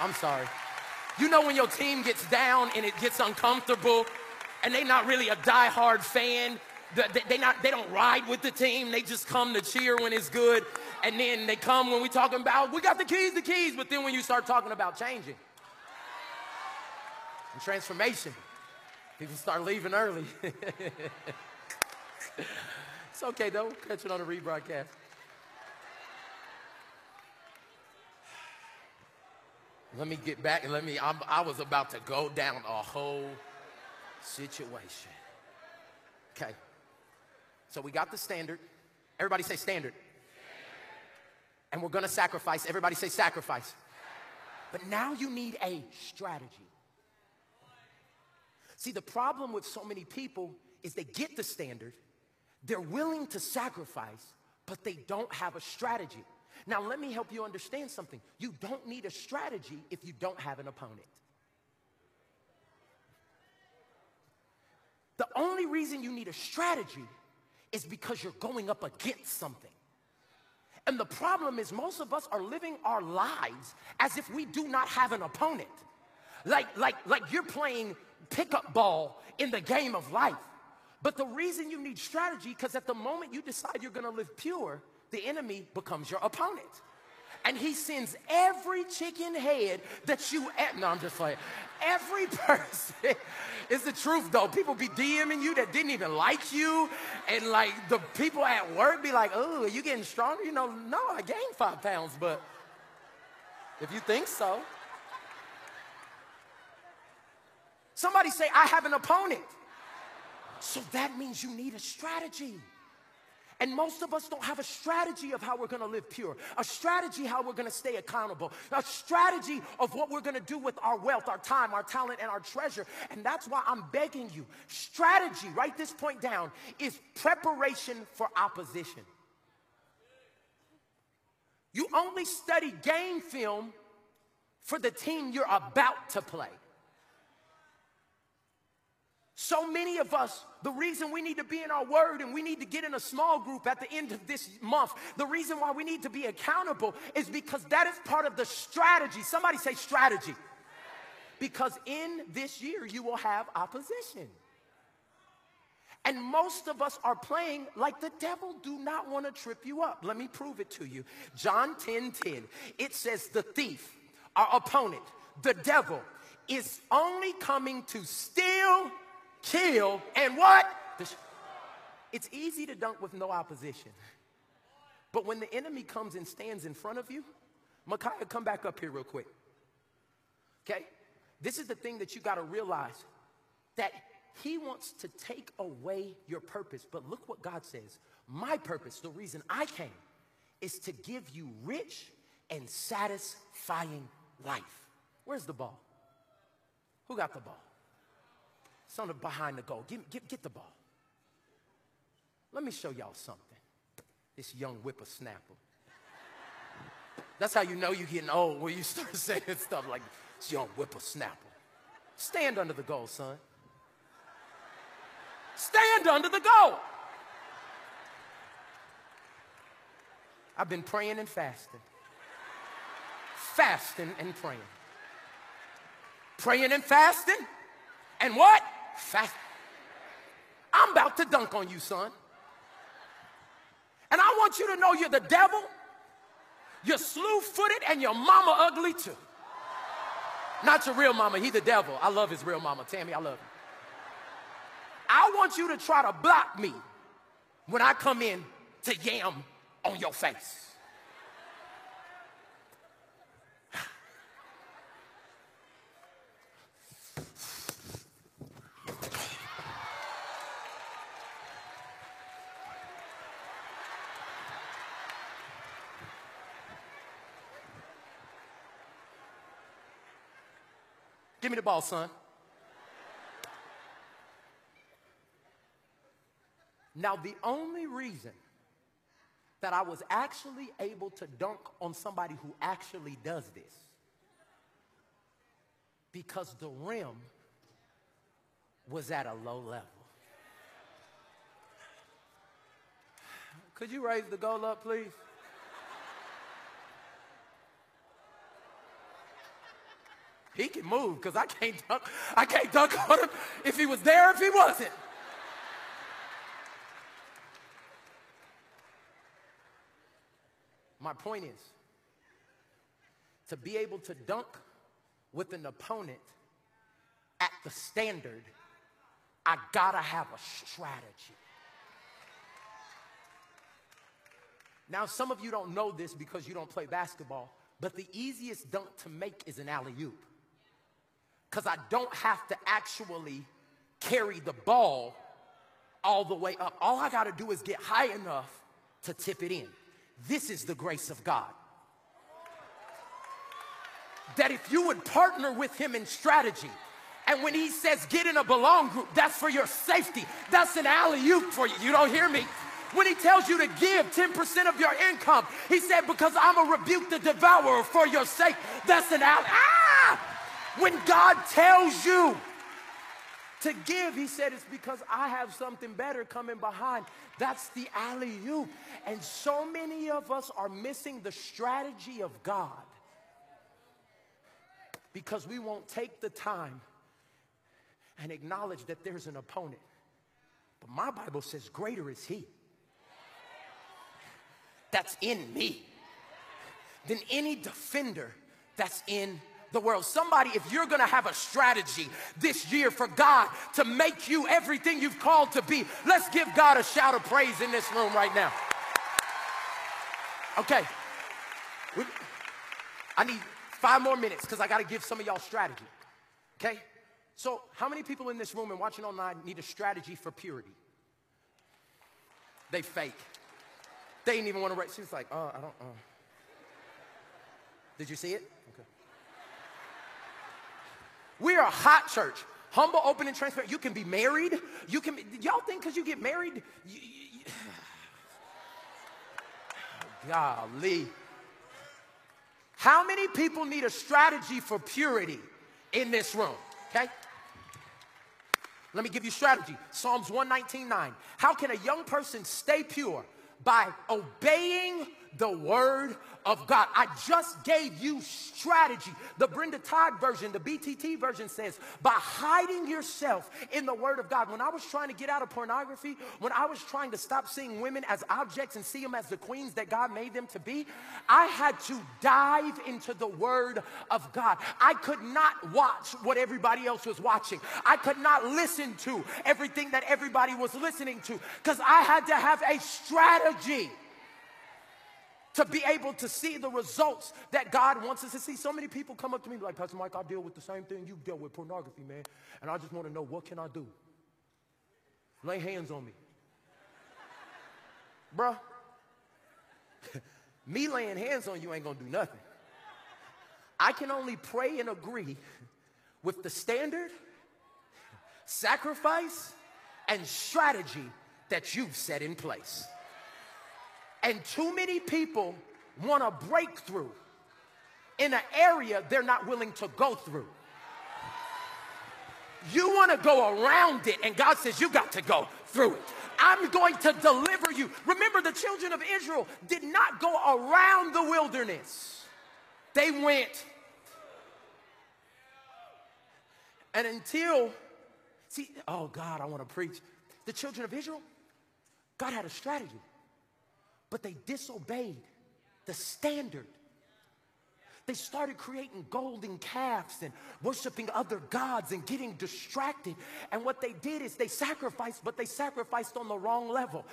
I'm sorry. You know when your team gets down and it gets uncomfortable and they're not really a die-hard fan they, not, they don't ride with the team. They just come to cheer when it's good. And then they come when we talking about, we got the keys, the keys. But then when you start talking about changing and transformation, people start leaving early. <laughs> it's okay though. Catch it on a rebroadcast. Let me get back and let me, I'm, I was about to go down a whole situation. Okay. So we got the standard. Everybody say standard. And we're gonna sacrifice. Everybody say sacrifice. But now you need a strategy. See, the problem with so many people is they get the standard, they're willing to sacrifice, but they don't have a strategy. Now, let me help you understand something. You don't need a strategy if you don't have an opponent. The only reason you need a strategy is because you're going up against something. And the problem is, most of us are living our lives as if we do not have an opponent. Like, like, like you're playing pickup ball in the game of life. But the reason you need strategy, because at the moment you decide you're gonna live pure, the enemy becomes your opponent. And he sends every chicken head that you, no, I'm just like, every <laughs> person, it's the truth though. People be DMing you that didn't even like you. And like the people at work be like, oh, you getting stronger? You know, no, I gained five pounds, but if you think so. Somebody say, I have an opponent. So that means you need a strategy. And most of us don't have a strategy of how we're gonna live pure, a strategy how we're gonna stay accountable, a strategy of what we're gonna do with our wealth, our time, our talent, and our treasure. And that's why I'm begging you strategy, write this point down, is preparation for opposition. You only study game film for the team you're about to play. So many of us, the reason we need to be in our word and we need to get in a small group at the end of this month, the reason why we need to be accountable is because that is part of the strategy. Somebody say strategy. Because in this year, you will have opposition. And most of us are playing like the devil do not want to trip you up. Let me prove it to you. John 10 10, it says, The thief, our opponent, the devil, is only coming to steal, kill, and what? It's easy to dunk with no opposition. But when the enemy comes and stands in front of you, Micaiah, come back up here real quick. Okay? This is the thing that you got to realize that he wants to take away your purpose. But look what God says. My purpose, the reason I came, is to give you rich and satisfying life. Where's the ball? Who got the ball? Son of behind the goal. Get, get, get the ball. Let me show y'all something. This young whippersnapper. That's how you know you're getting old when you start <laughs> saying stuff like this young whippersnapper. Stand under the goal, son. Stand under the goal. I've been praying and fasting. Fasting and praying. Praying and fasting. And what? Fast. I'm about to dunk on you, son. And I want you to know you're the devil, you're slew footed, and your mama ugly too. Not your real mama, he the devil. I love his real mama. Tammy, I love him. I want you to try to block me when I come in to yam on your face. Give me the ball, son. Now, the only reason that I was actually able to dunk on somebody who actually does this because the rim was at a low level. Could you raise the goal up, please? He can move because I can't dunk. I can't dunk on him if he was there, if he wasn't. My point is to be able to dunk with an opponent at the standard, I gotta have a strategy. Now, some of you don't know this because you don't play basketball, but the easiest dunk to make is an alley oop because I don't have to actually carry the ball all the way up. All I got to do is get high enough to tip it in. This is the grace of God. That if you would partner with Him in strategy, and when He says get in a belong group, that's for your safety. That's an alley oop for you. You don't hear me? When he tells you to give 10% of your income, he said, because I'm a rebuke the devourer for your sake. That's an alley. Ah! When God tells you to give, he said, it's because I have something better coming behind. That's the alley oop. And so many of us are missing the strategy of God because we won't take the time and acknowledge that there's an opponent. But my Bible says, Greater is He that's in me than any defender that's in the world. Somebody, if you're gonna have a strategy this year for God to make you everything you've called to be, let's give God a shout of praise in this room right now. Okay. I need five more minutes because I gotta give some of y'all strategy. Okay? So, how many people in this room and watching online need a strategy for purity? They fake. They didn't even want to write. She's like, uh, I don't, uh. Did you see it? We are a hot church. Humble, open, and transparent. You can be married. You can be, y'all think because you get married, you, you, <sighs> golly. How many people need a strategy for purity in this room? Okay? Let me give you strategy. Psalms 119.9. How can a young person stay pure? By obeying the word of God. I just gave you strategy. The Brenda Todd version, the BTT version says, by hiding yourself in the word of God. When I was trying to get out of pornography, when I was trying to stop seeing women as objects and see them as the queens that God made them to be, I had to dive into the word of God. I could not watch what everybody else was watching. I could not listen to everything that everybody was listening to because I had to have a strategy to be able to see the results that God wants us to see. So many people come up to me like, Pastor Mike, I deal with the same thing you deal with pornography, man. And I just want to know what can I do? Lay hands on me. Bruh, <laughs> me laying hands on you ain't gonna do nothing. I can only pray and agree with the standard, sacrifice, and strategy that you've set in place. And too many people want a breakthrough in an area they're not willing to go through. You want to go around it, and God says, You got to go through it. I'm going to deliver you. Remember, the children of Israel did not go around the wilderness, they went. And until, see, oh God, I want to preach. The children of Israel, God had a strategy but they disobeyed the standard they started creating golden calves and worshiping other gods and getting distracted. And what they did is they sacrificed, but they sacrificed on the wrong level.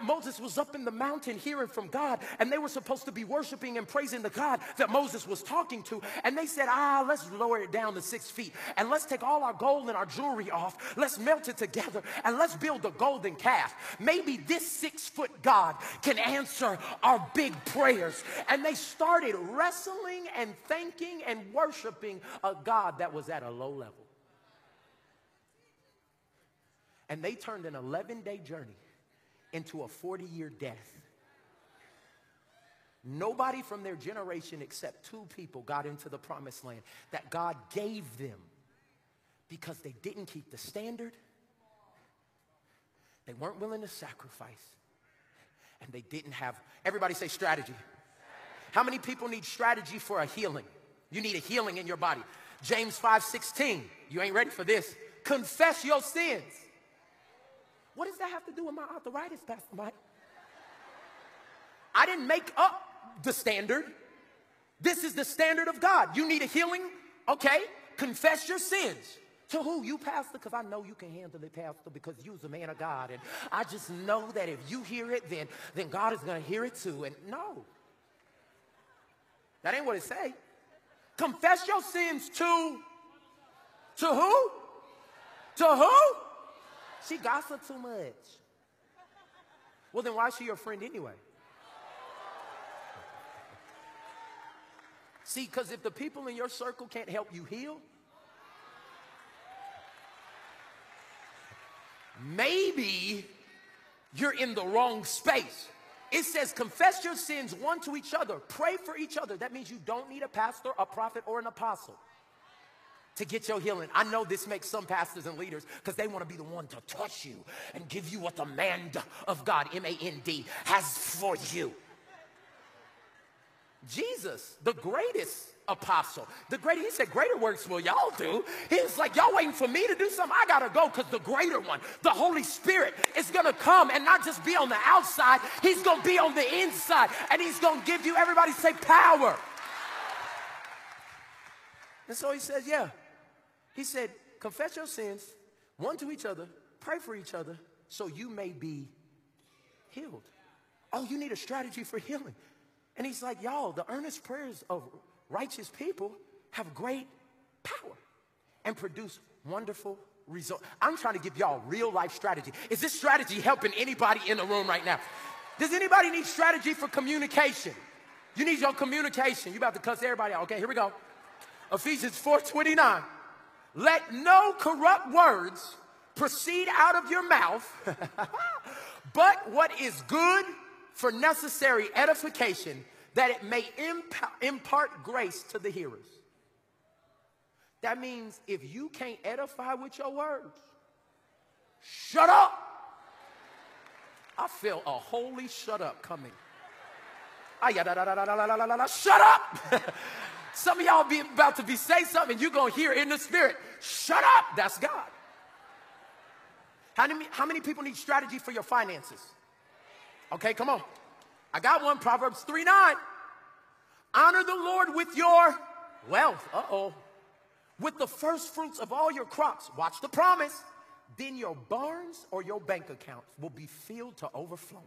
Moses was up in the mountain hearing from God, and they were supposed to be worshiping and praising the God that Moses was talking to. And they said, ah, let's lower it down to six feet and let's take all our gold and our jewelry off. Let's melt it together and let's build a golden calf. Maybe this six foot God can answer our big prayers. And they started wrestling and thanking and worshiping a God that was at a low level. And they turned an 11 day journey into a 40 year death. Nobody from their generation except two people got into the promised land that God gave them because they didn't keep the standard, they weren't willing to sacrifice, and they didn't have, everybody say strategy. How many people need strategy for a healing? You need a healing in your body. James 5 16. You ain't ready for this. Confess your sins. What does that have to do with my arthritis, Pastor Mike? I didn't make up the standard. This is the standard of God. You need a healing? Okay. Confess your sins. To who? You, Pastor? Because I know you can handle it, Pastor, because you're a man of God. And I just know that if you hear it, then, then God is going to hear it too. And no. That ain't what it say. Confess your sins to to who? To who? She gossip too much. Well, then why is she your friend anyway? See, because if the people in your circle can't help you heal, maybe you're in the wrong space. It says, confess your sins one to each other, pray for each other. That means you don't need a pastor, a prophet, or an apostle to get your healing. I know this makes some pastors and leaders because they want to be the one to touch you and give you what the man of God, M A N D, has for you. Jesus, the greatest apostle, the greater, he said, greater works will y'all do. He's like, y'all waiting for me to do something? I gotta go because the greater one, the Holy Spirit, is gonna come and not just be on the outside, he's gonna be on the inside and he's gonna give you, everybody say, power. And so he says, yeah. He said, confess your sins one to each other, pray for each other so you may be healed. Oh, you need a strategy for healing. And he's like, y'all, the earnest prayers of righteous people have great power and produce wonderful results. I'm trying to give y'all real life strategy. Is this strategy helping anybody in the room right now? Does anybody need strategy for communication? You need your communication. You about to cuss everybody out. Okay, here we go. Ephesians 4:29. Let no corrupt words proceed out of your mouth, <laughs> but what is good for necessary edification, that it may impart grace to the hearers. That means if you can't edify with your words, shut up. I feel a holy shut up coming. Shut up. <laughs> Some of y'all be about to be say something, you're gonna hear in the spirit. Shut up. That's God. How many, how many people need strategy for your finances? Okay, come on. I got one. Proverbs 3 9. Honor the Lord with your wealth. Uh oh. With the first fruits of all your crops. Watch the promise. Then your barns or your bank accounts will be filled to overflowing.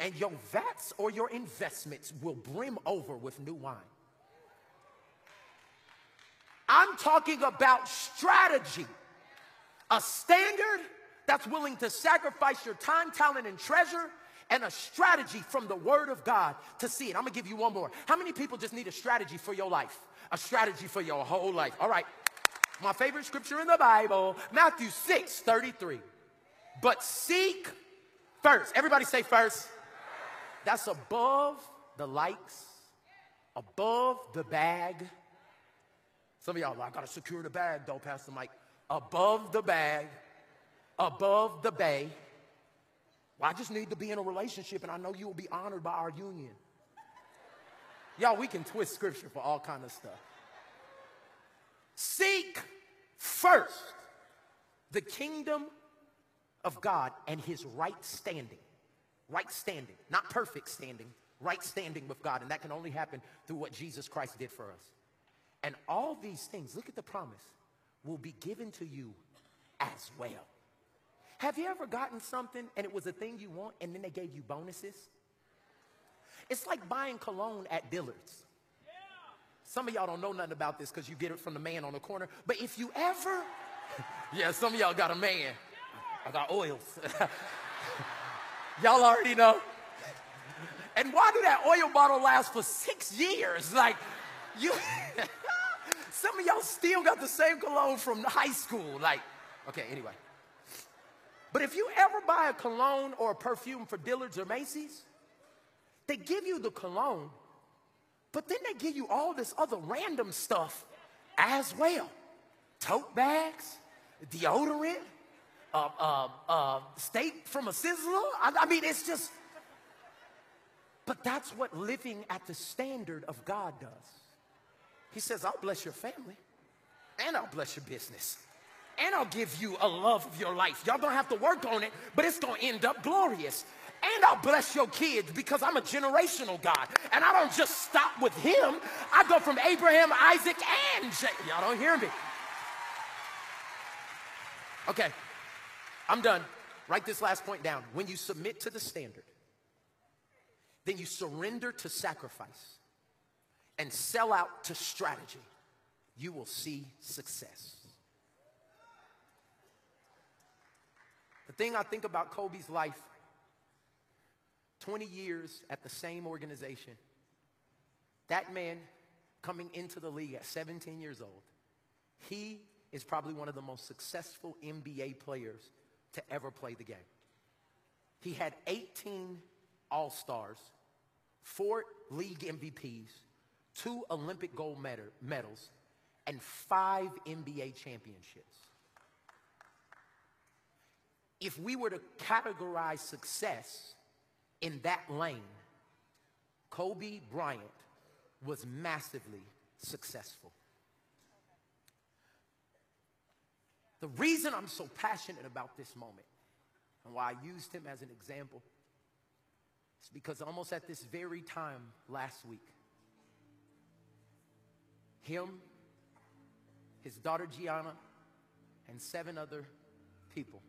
And your vats or your investments will brim over with new wine. I'm talking about strategy, a standard that's willing to sacrifice your time, talent, and treasure, and a strategy from the Word of God to see it. I'm gonna give you one more. How many people just need a strategy for your life? A strategy for your whole life. All right. My favorite scripture in the Bible, Matthew 6 33. But seek first. Everybody say first. That's above the likes, above the bag some of y'all like, I gotta secure the bag though, Pastor Mike. Above the bag, above the bay. Well, I just need to be in a relationship and I know you will be honored by our union. Y'all, we can twist scripture for all kind of stuff. Seek first the kingdom of God and his right standing. Right standing, not perfect standing, right standing with God. And that can only happen through what Jesus Christ did for us. And all these things, look at the promise, will be given to you as well. Have you ever gotten something and it was a thing you want and then they gave you bonuses? It's like buying cologne at Dillard's. Some of y'all don't know nothing about this because you get it from the man on the corner. But if you ever, <laughs> yeah, some of y'all got a man. I got oils. <laughs> y'all already know. And why do that oil bottle last for six years? Like, you. <laughs> Some of y'all still got the same cologne from high school. Like, okay, anyway. But if you ever buy a cologne or a perfume for Dillard's or Macy's, they give you the cologne, but then they give you all this other random stuff as well. Tote bags, deodorant, uh, uh, uh, steak from a sizzler. I, I mean, it's just, but that's what living at the standard of God does. He says, I'll bless your family and I'll bless your business. And I'll give you a love of your life. Y'all don't have to work on it, but it's gonna end up glorious. And I'll bless your kids because I'm a generational God. And I don't just stop with him. I go from Abraham, Isaac, and Jacob. Y'all don't hear me. Okay, I'm done. Write this last point down. When you submit to the standard, then you surrender to sacrifice and sell out to strategy, you will see success. The thing I think about Kobe's life 20 years at the same organization, that man coming into the league at 17 years old, he is probably one of the most successful NBA players to ever play the game. He had 18 All Stars, four league MVPs, two Olympic gold medals, and five NBA championships. If we were to categorize success in that lane, Kobe Bryant was massively successful. The reason I'm so passionate about this moment and why I used him as an example is because almost at this very time last week, him, his daughter Gianna, and seven other people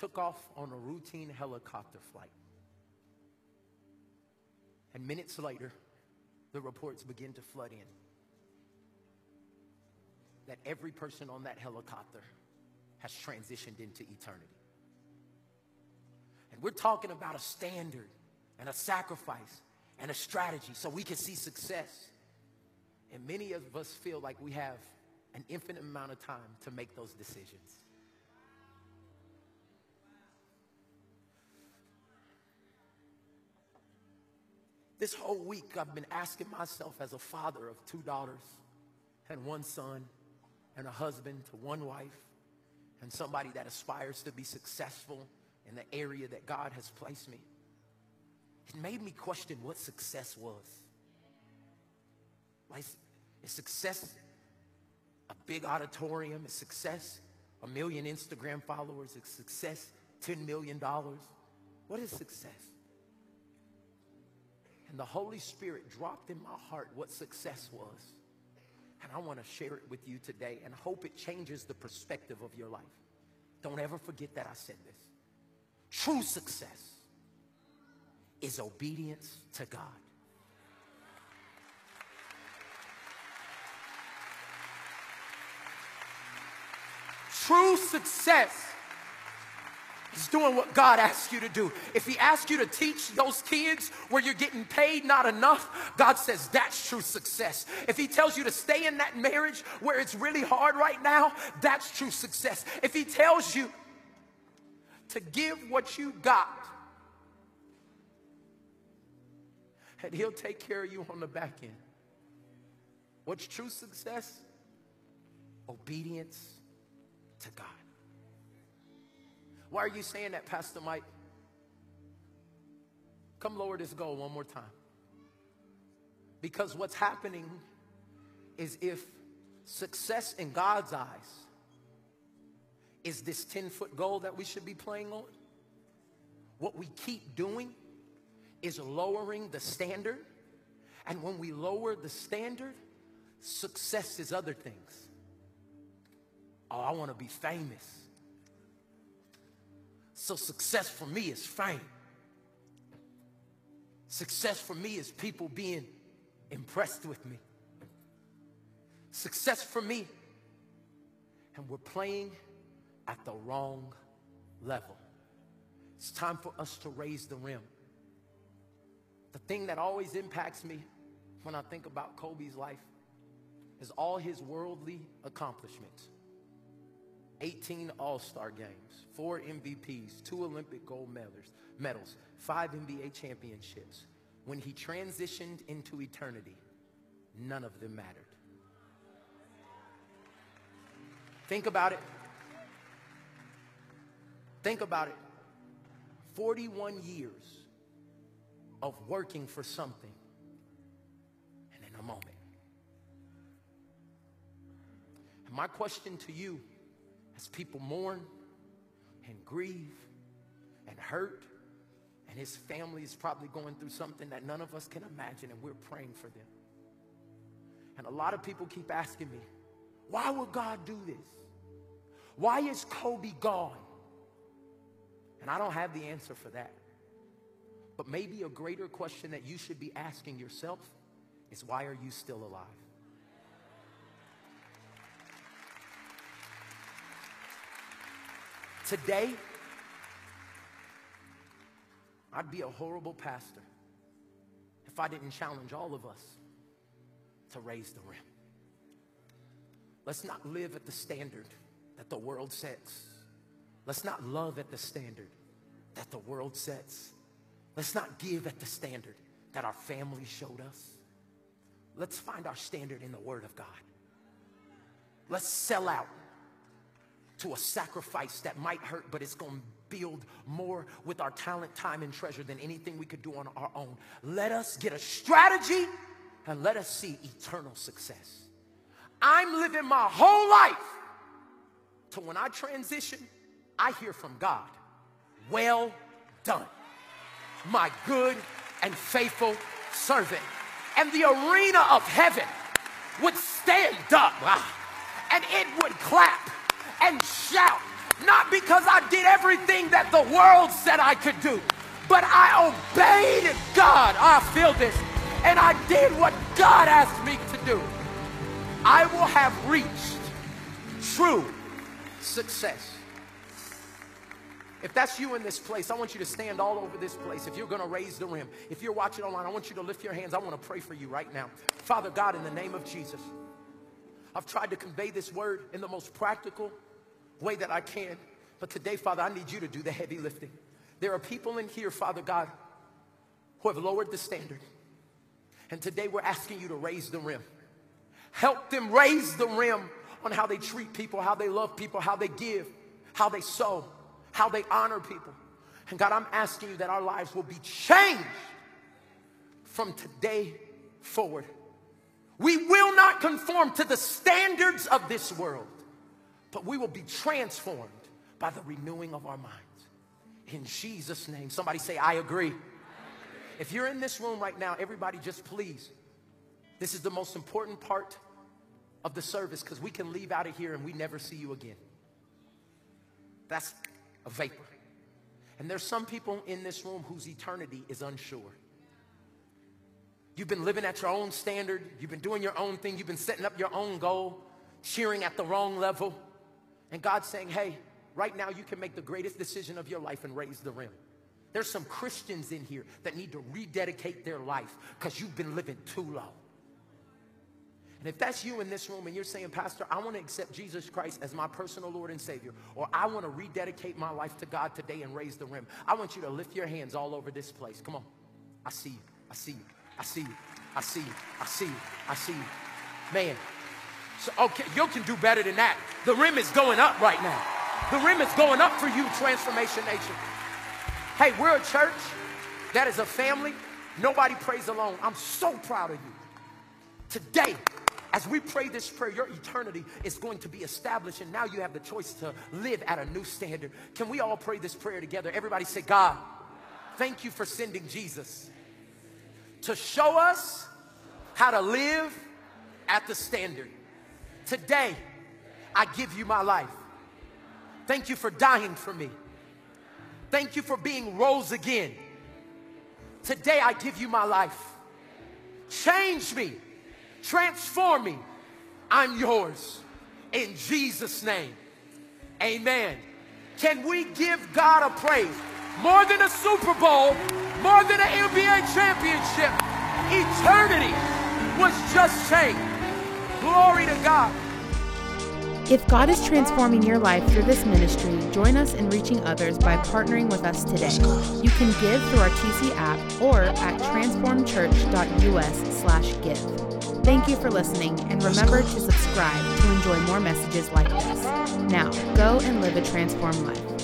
took off on a routine helicopter flight. And minutes later, the reports begin to flood in that every person on that helicopter has transitioned into eternity. And we're talking about a standard and a sacrifice and a strategy so we can see success. And many of us feel like we have an infinite amount of time to make those decisions. This whole week, I've been asking myself as a father of two daughters and one son, and a husband to one wife, and somebody that aspires to be successful in the area that God has placed me. It made me question what success was. Like, is success a big auditorium? Is success a million Instagram followers? Is success $10 million? What is success? And the Holy Spirit dropped in my heart what success was. And I want to share it with you today and hope it changes the perspective of your life. Don't ever forget that I said this. True success is obedience to God. True success is doing what God asks you to do. If He asks you to teach those kids where you're getting paid not enough, God says that's true success. If He tells you to stay in that marriage where it's really hard right now, that's true success. If He tells you to give what you got, and He'll take care of you on the back end. What's true success? Obedience to God. Why are you saying that, Pastor Mike? Come lower this goal one more time. Because what's happening is if success in God's eyes is this 10 foot goal that we should be playing on, what we keep doing is lowering the standard. And when we lower the standard, success is other things. Oh, I want to be famous. So success for me is fame. Success for me is people being impressed with me. Success for me, and we're playing at the wrong level. It's time for us to raise the rim. The thing that always impacts me when I think about Kobe's life is all his worldly accomplishments. 18 All-Star games, four MVPs, two Olympic gold medals, medals, five NBA championships. When he transitioned into eternity, none of them mattered. Think about it. Think about it. 41 years of working for something, and in a moment. My question to you as people mourn and grieve and hurt, and his family is probably going through something that none of us can imagine, and we're praying for them. And a lot of people keep asking me, why would God do this? Why is Kobe gone? And I don't have the answer for that. But maybe a greater question that you should be asking yourself is why are you still alive? Today, I'd be a horrible pastor if I didn't challenge all of us to raise the rim. Let's not live at the standard that the world sets. Let's not love at the standard that the world sets. Let's not give at the standard that our family showed us. Let's find our standard in the Word of God. Let's sell out to a sacrifice that might hurt, but it's going to build more with our talent, time, and treasure than anything we could do on our own. Let us get a strategy and let us see eternal success. I'm living my whole life to when I transition, I hear from God, well done, my good and faithful servant. And the arena of heaven would stand up ah, and it would clap and shout, not because I did everything that the world said I could do, but I obeyed God. I feel this. And I did what God asked me to do. I will have reached true success. If that's you in this place, I want you to stand all over this place. If you're going to raise the rim, if you're watching online, I want you to lift your hands. I want to pray for you right now. Father God, in the name of Jesus, I've tried to convey this word in the most practical way that I can. But today, Father, I need you to do the heavy lifting. There are people in here, Father God, who have lowered the standard. And today we're asking you to raise the rim. Help them raise the rim on how they treat people, how they love people, how they give, how they sow, how they honor people. And God, I'm asking you that our lives will be changed from today forward. We will not conform to the standards of this world, but we will be transformed by the renewing of our minds. In Jesus' name, somebody say, I agree. If you're in this room right now, everybody just please. This is the most important part of the service because we can leave out of here and we never see you again. That's a vapor. And there's some people in this room whose eternity is unsure. You've been living at your own standard, you've been doing your own thing, you've been setting up your own goal, cheering at the wrong level. And God's saying, hey, right now you can make the greatest decision of your life and raise the rim. There's some Christians in here that need to rededicate their life because you've been living too low. And if that's you in this room and you're saying, Pastor, I want to accept Jesus Christ as my personal Lord and Savior, or I want to rededicate my life to God today and raise the rim, I want you to lift your hands all over this place. Come on. I see you. I see you. I see you. I see you. I see you. I see you. Man. So, okay, you can do better than that. The rim is going up right now. The rim is going up for you, Transformation Nation. Hey, we're a church that is a family. Nobody prays alone. I'm so proud of you. Today, as we pray this prayer, your eternity is going to be established, and now you have the choice to live at a new standard. Can we all pray this prayer together? Everybody say, God, thank you for sending Jesus to show us how to live at the standard. Today, I give you my life. Thank you for dying for me. Thank you for being rose again. Today, I give you my life. Change me Transform me. I'm yours. In Jesus' name. Amen. Can we give God a praise? More than a Super Bowl, more than an NBA championship, eternity was just changed. Glory to God. If God is transforming your life through this ministry, join us in reaching others by partnering with us today. You can give through our TC app or at transformchurch.us slash give. Thank you for listening, and remember to subscribe to enjoy more messages like this. Now, go and live a transformed life.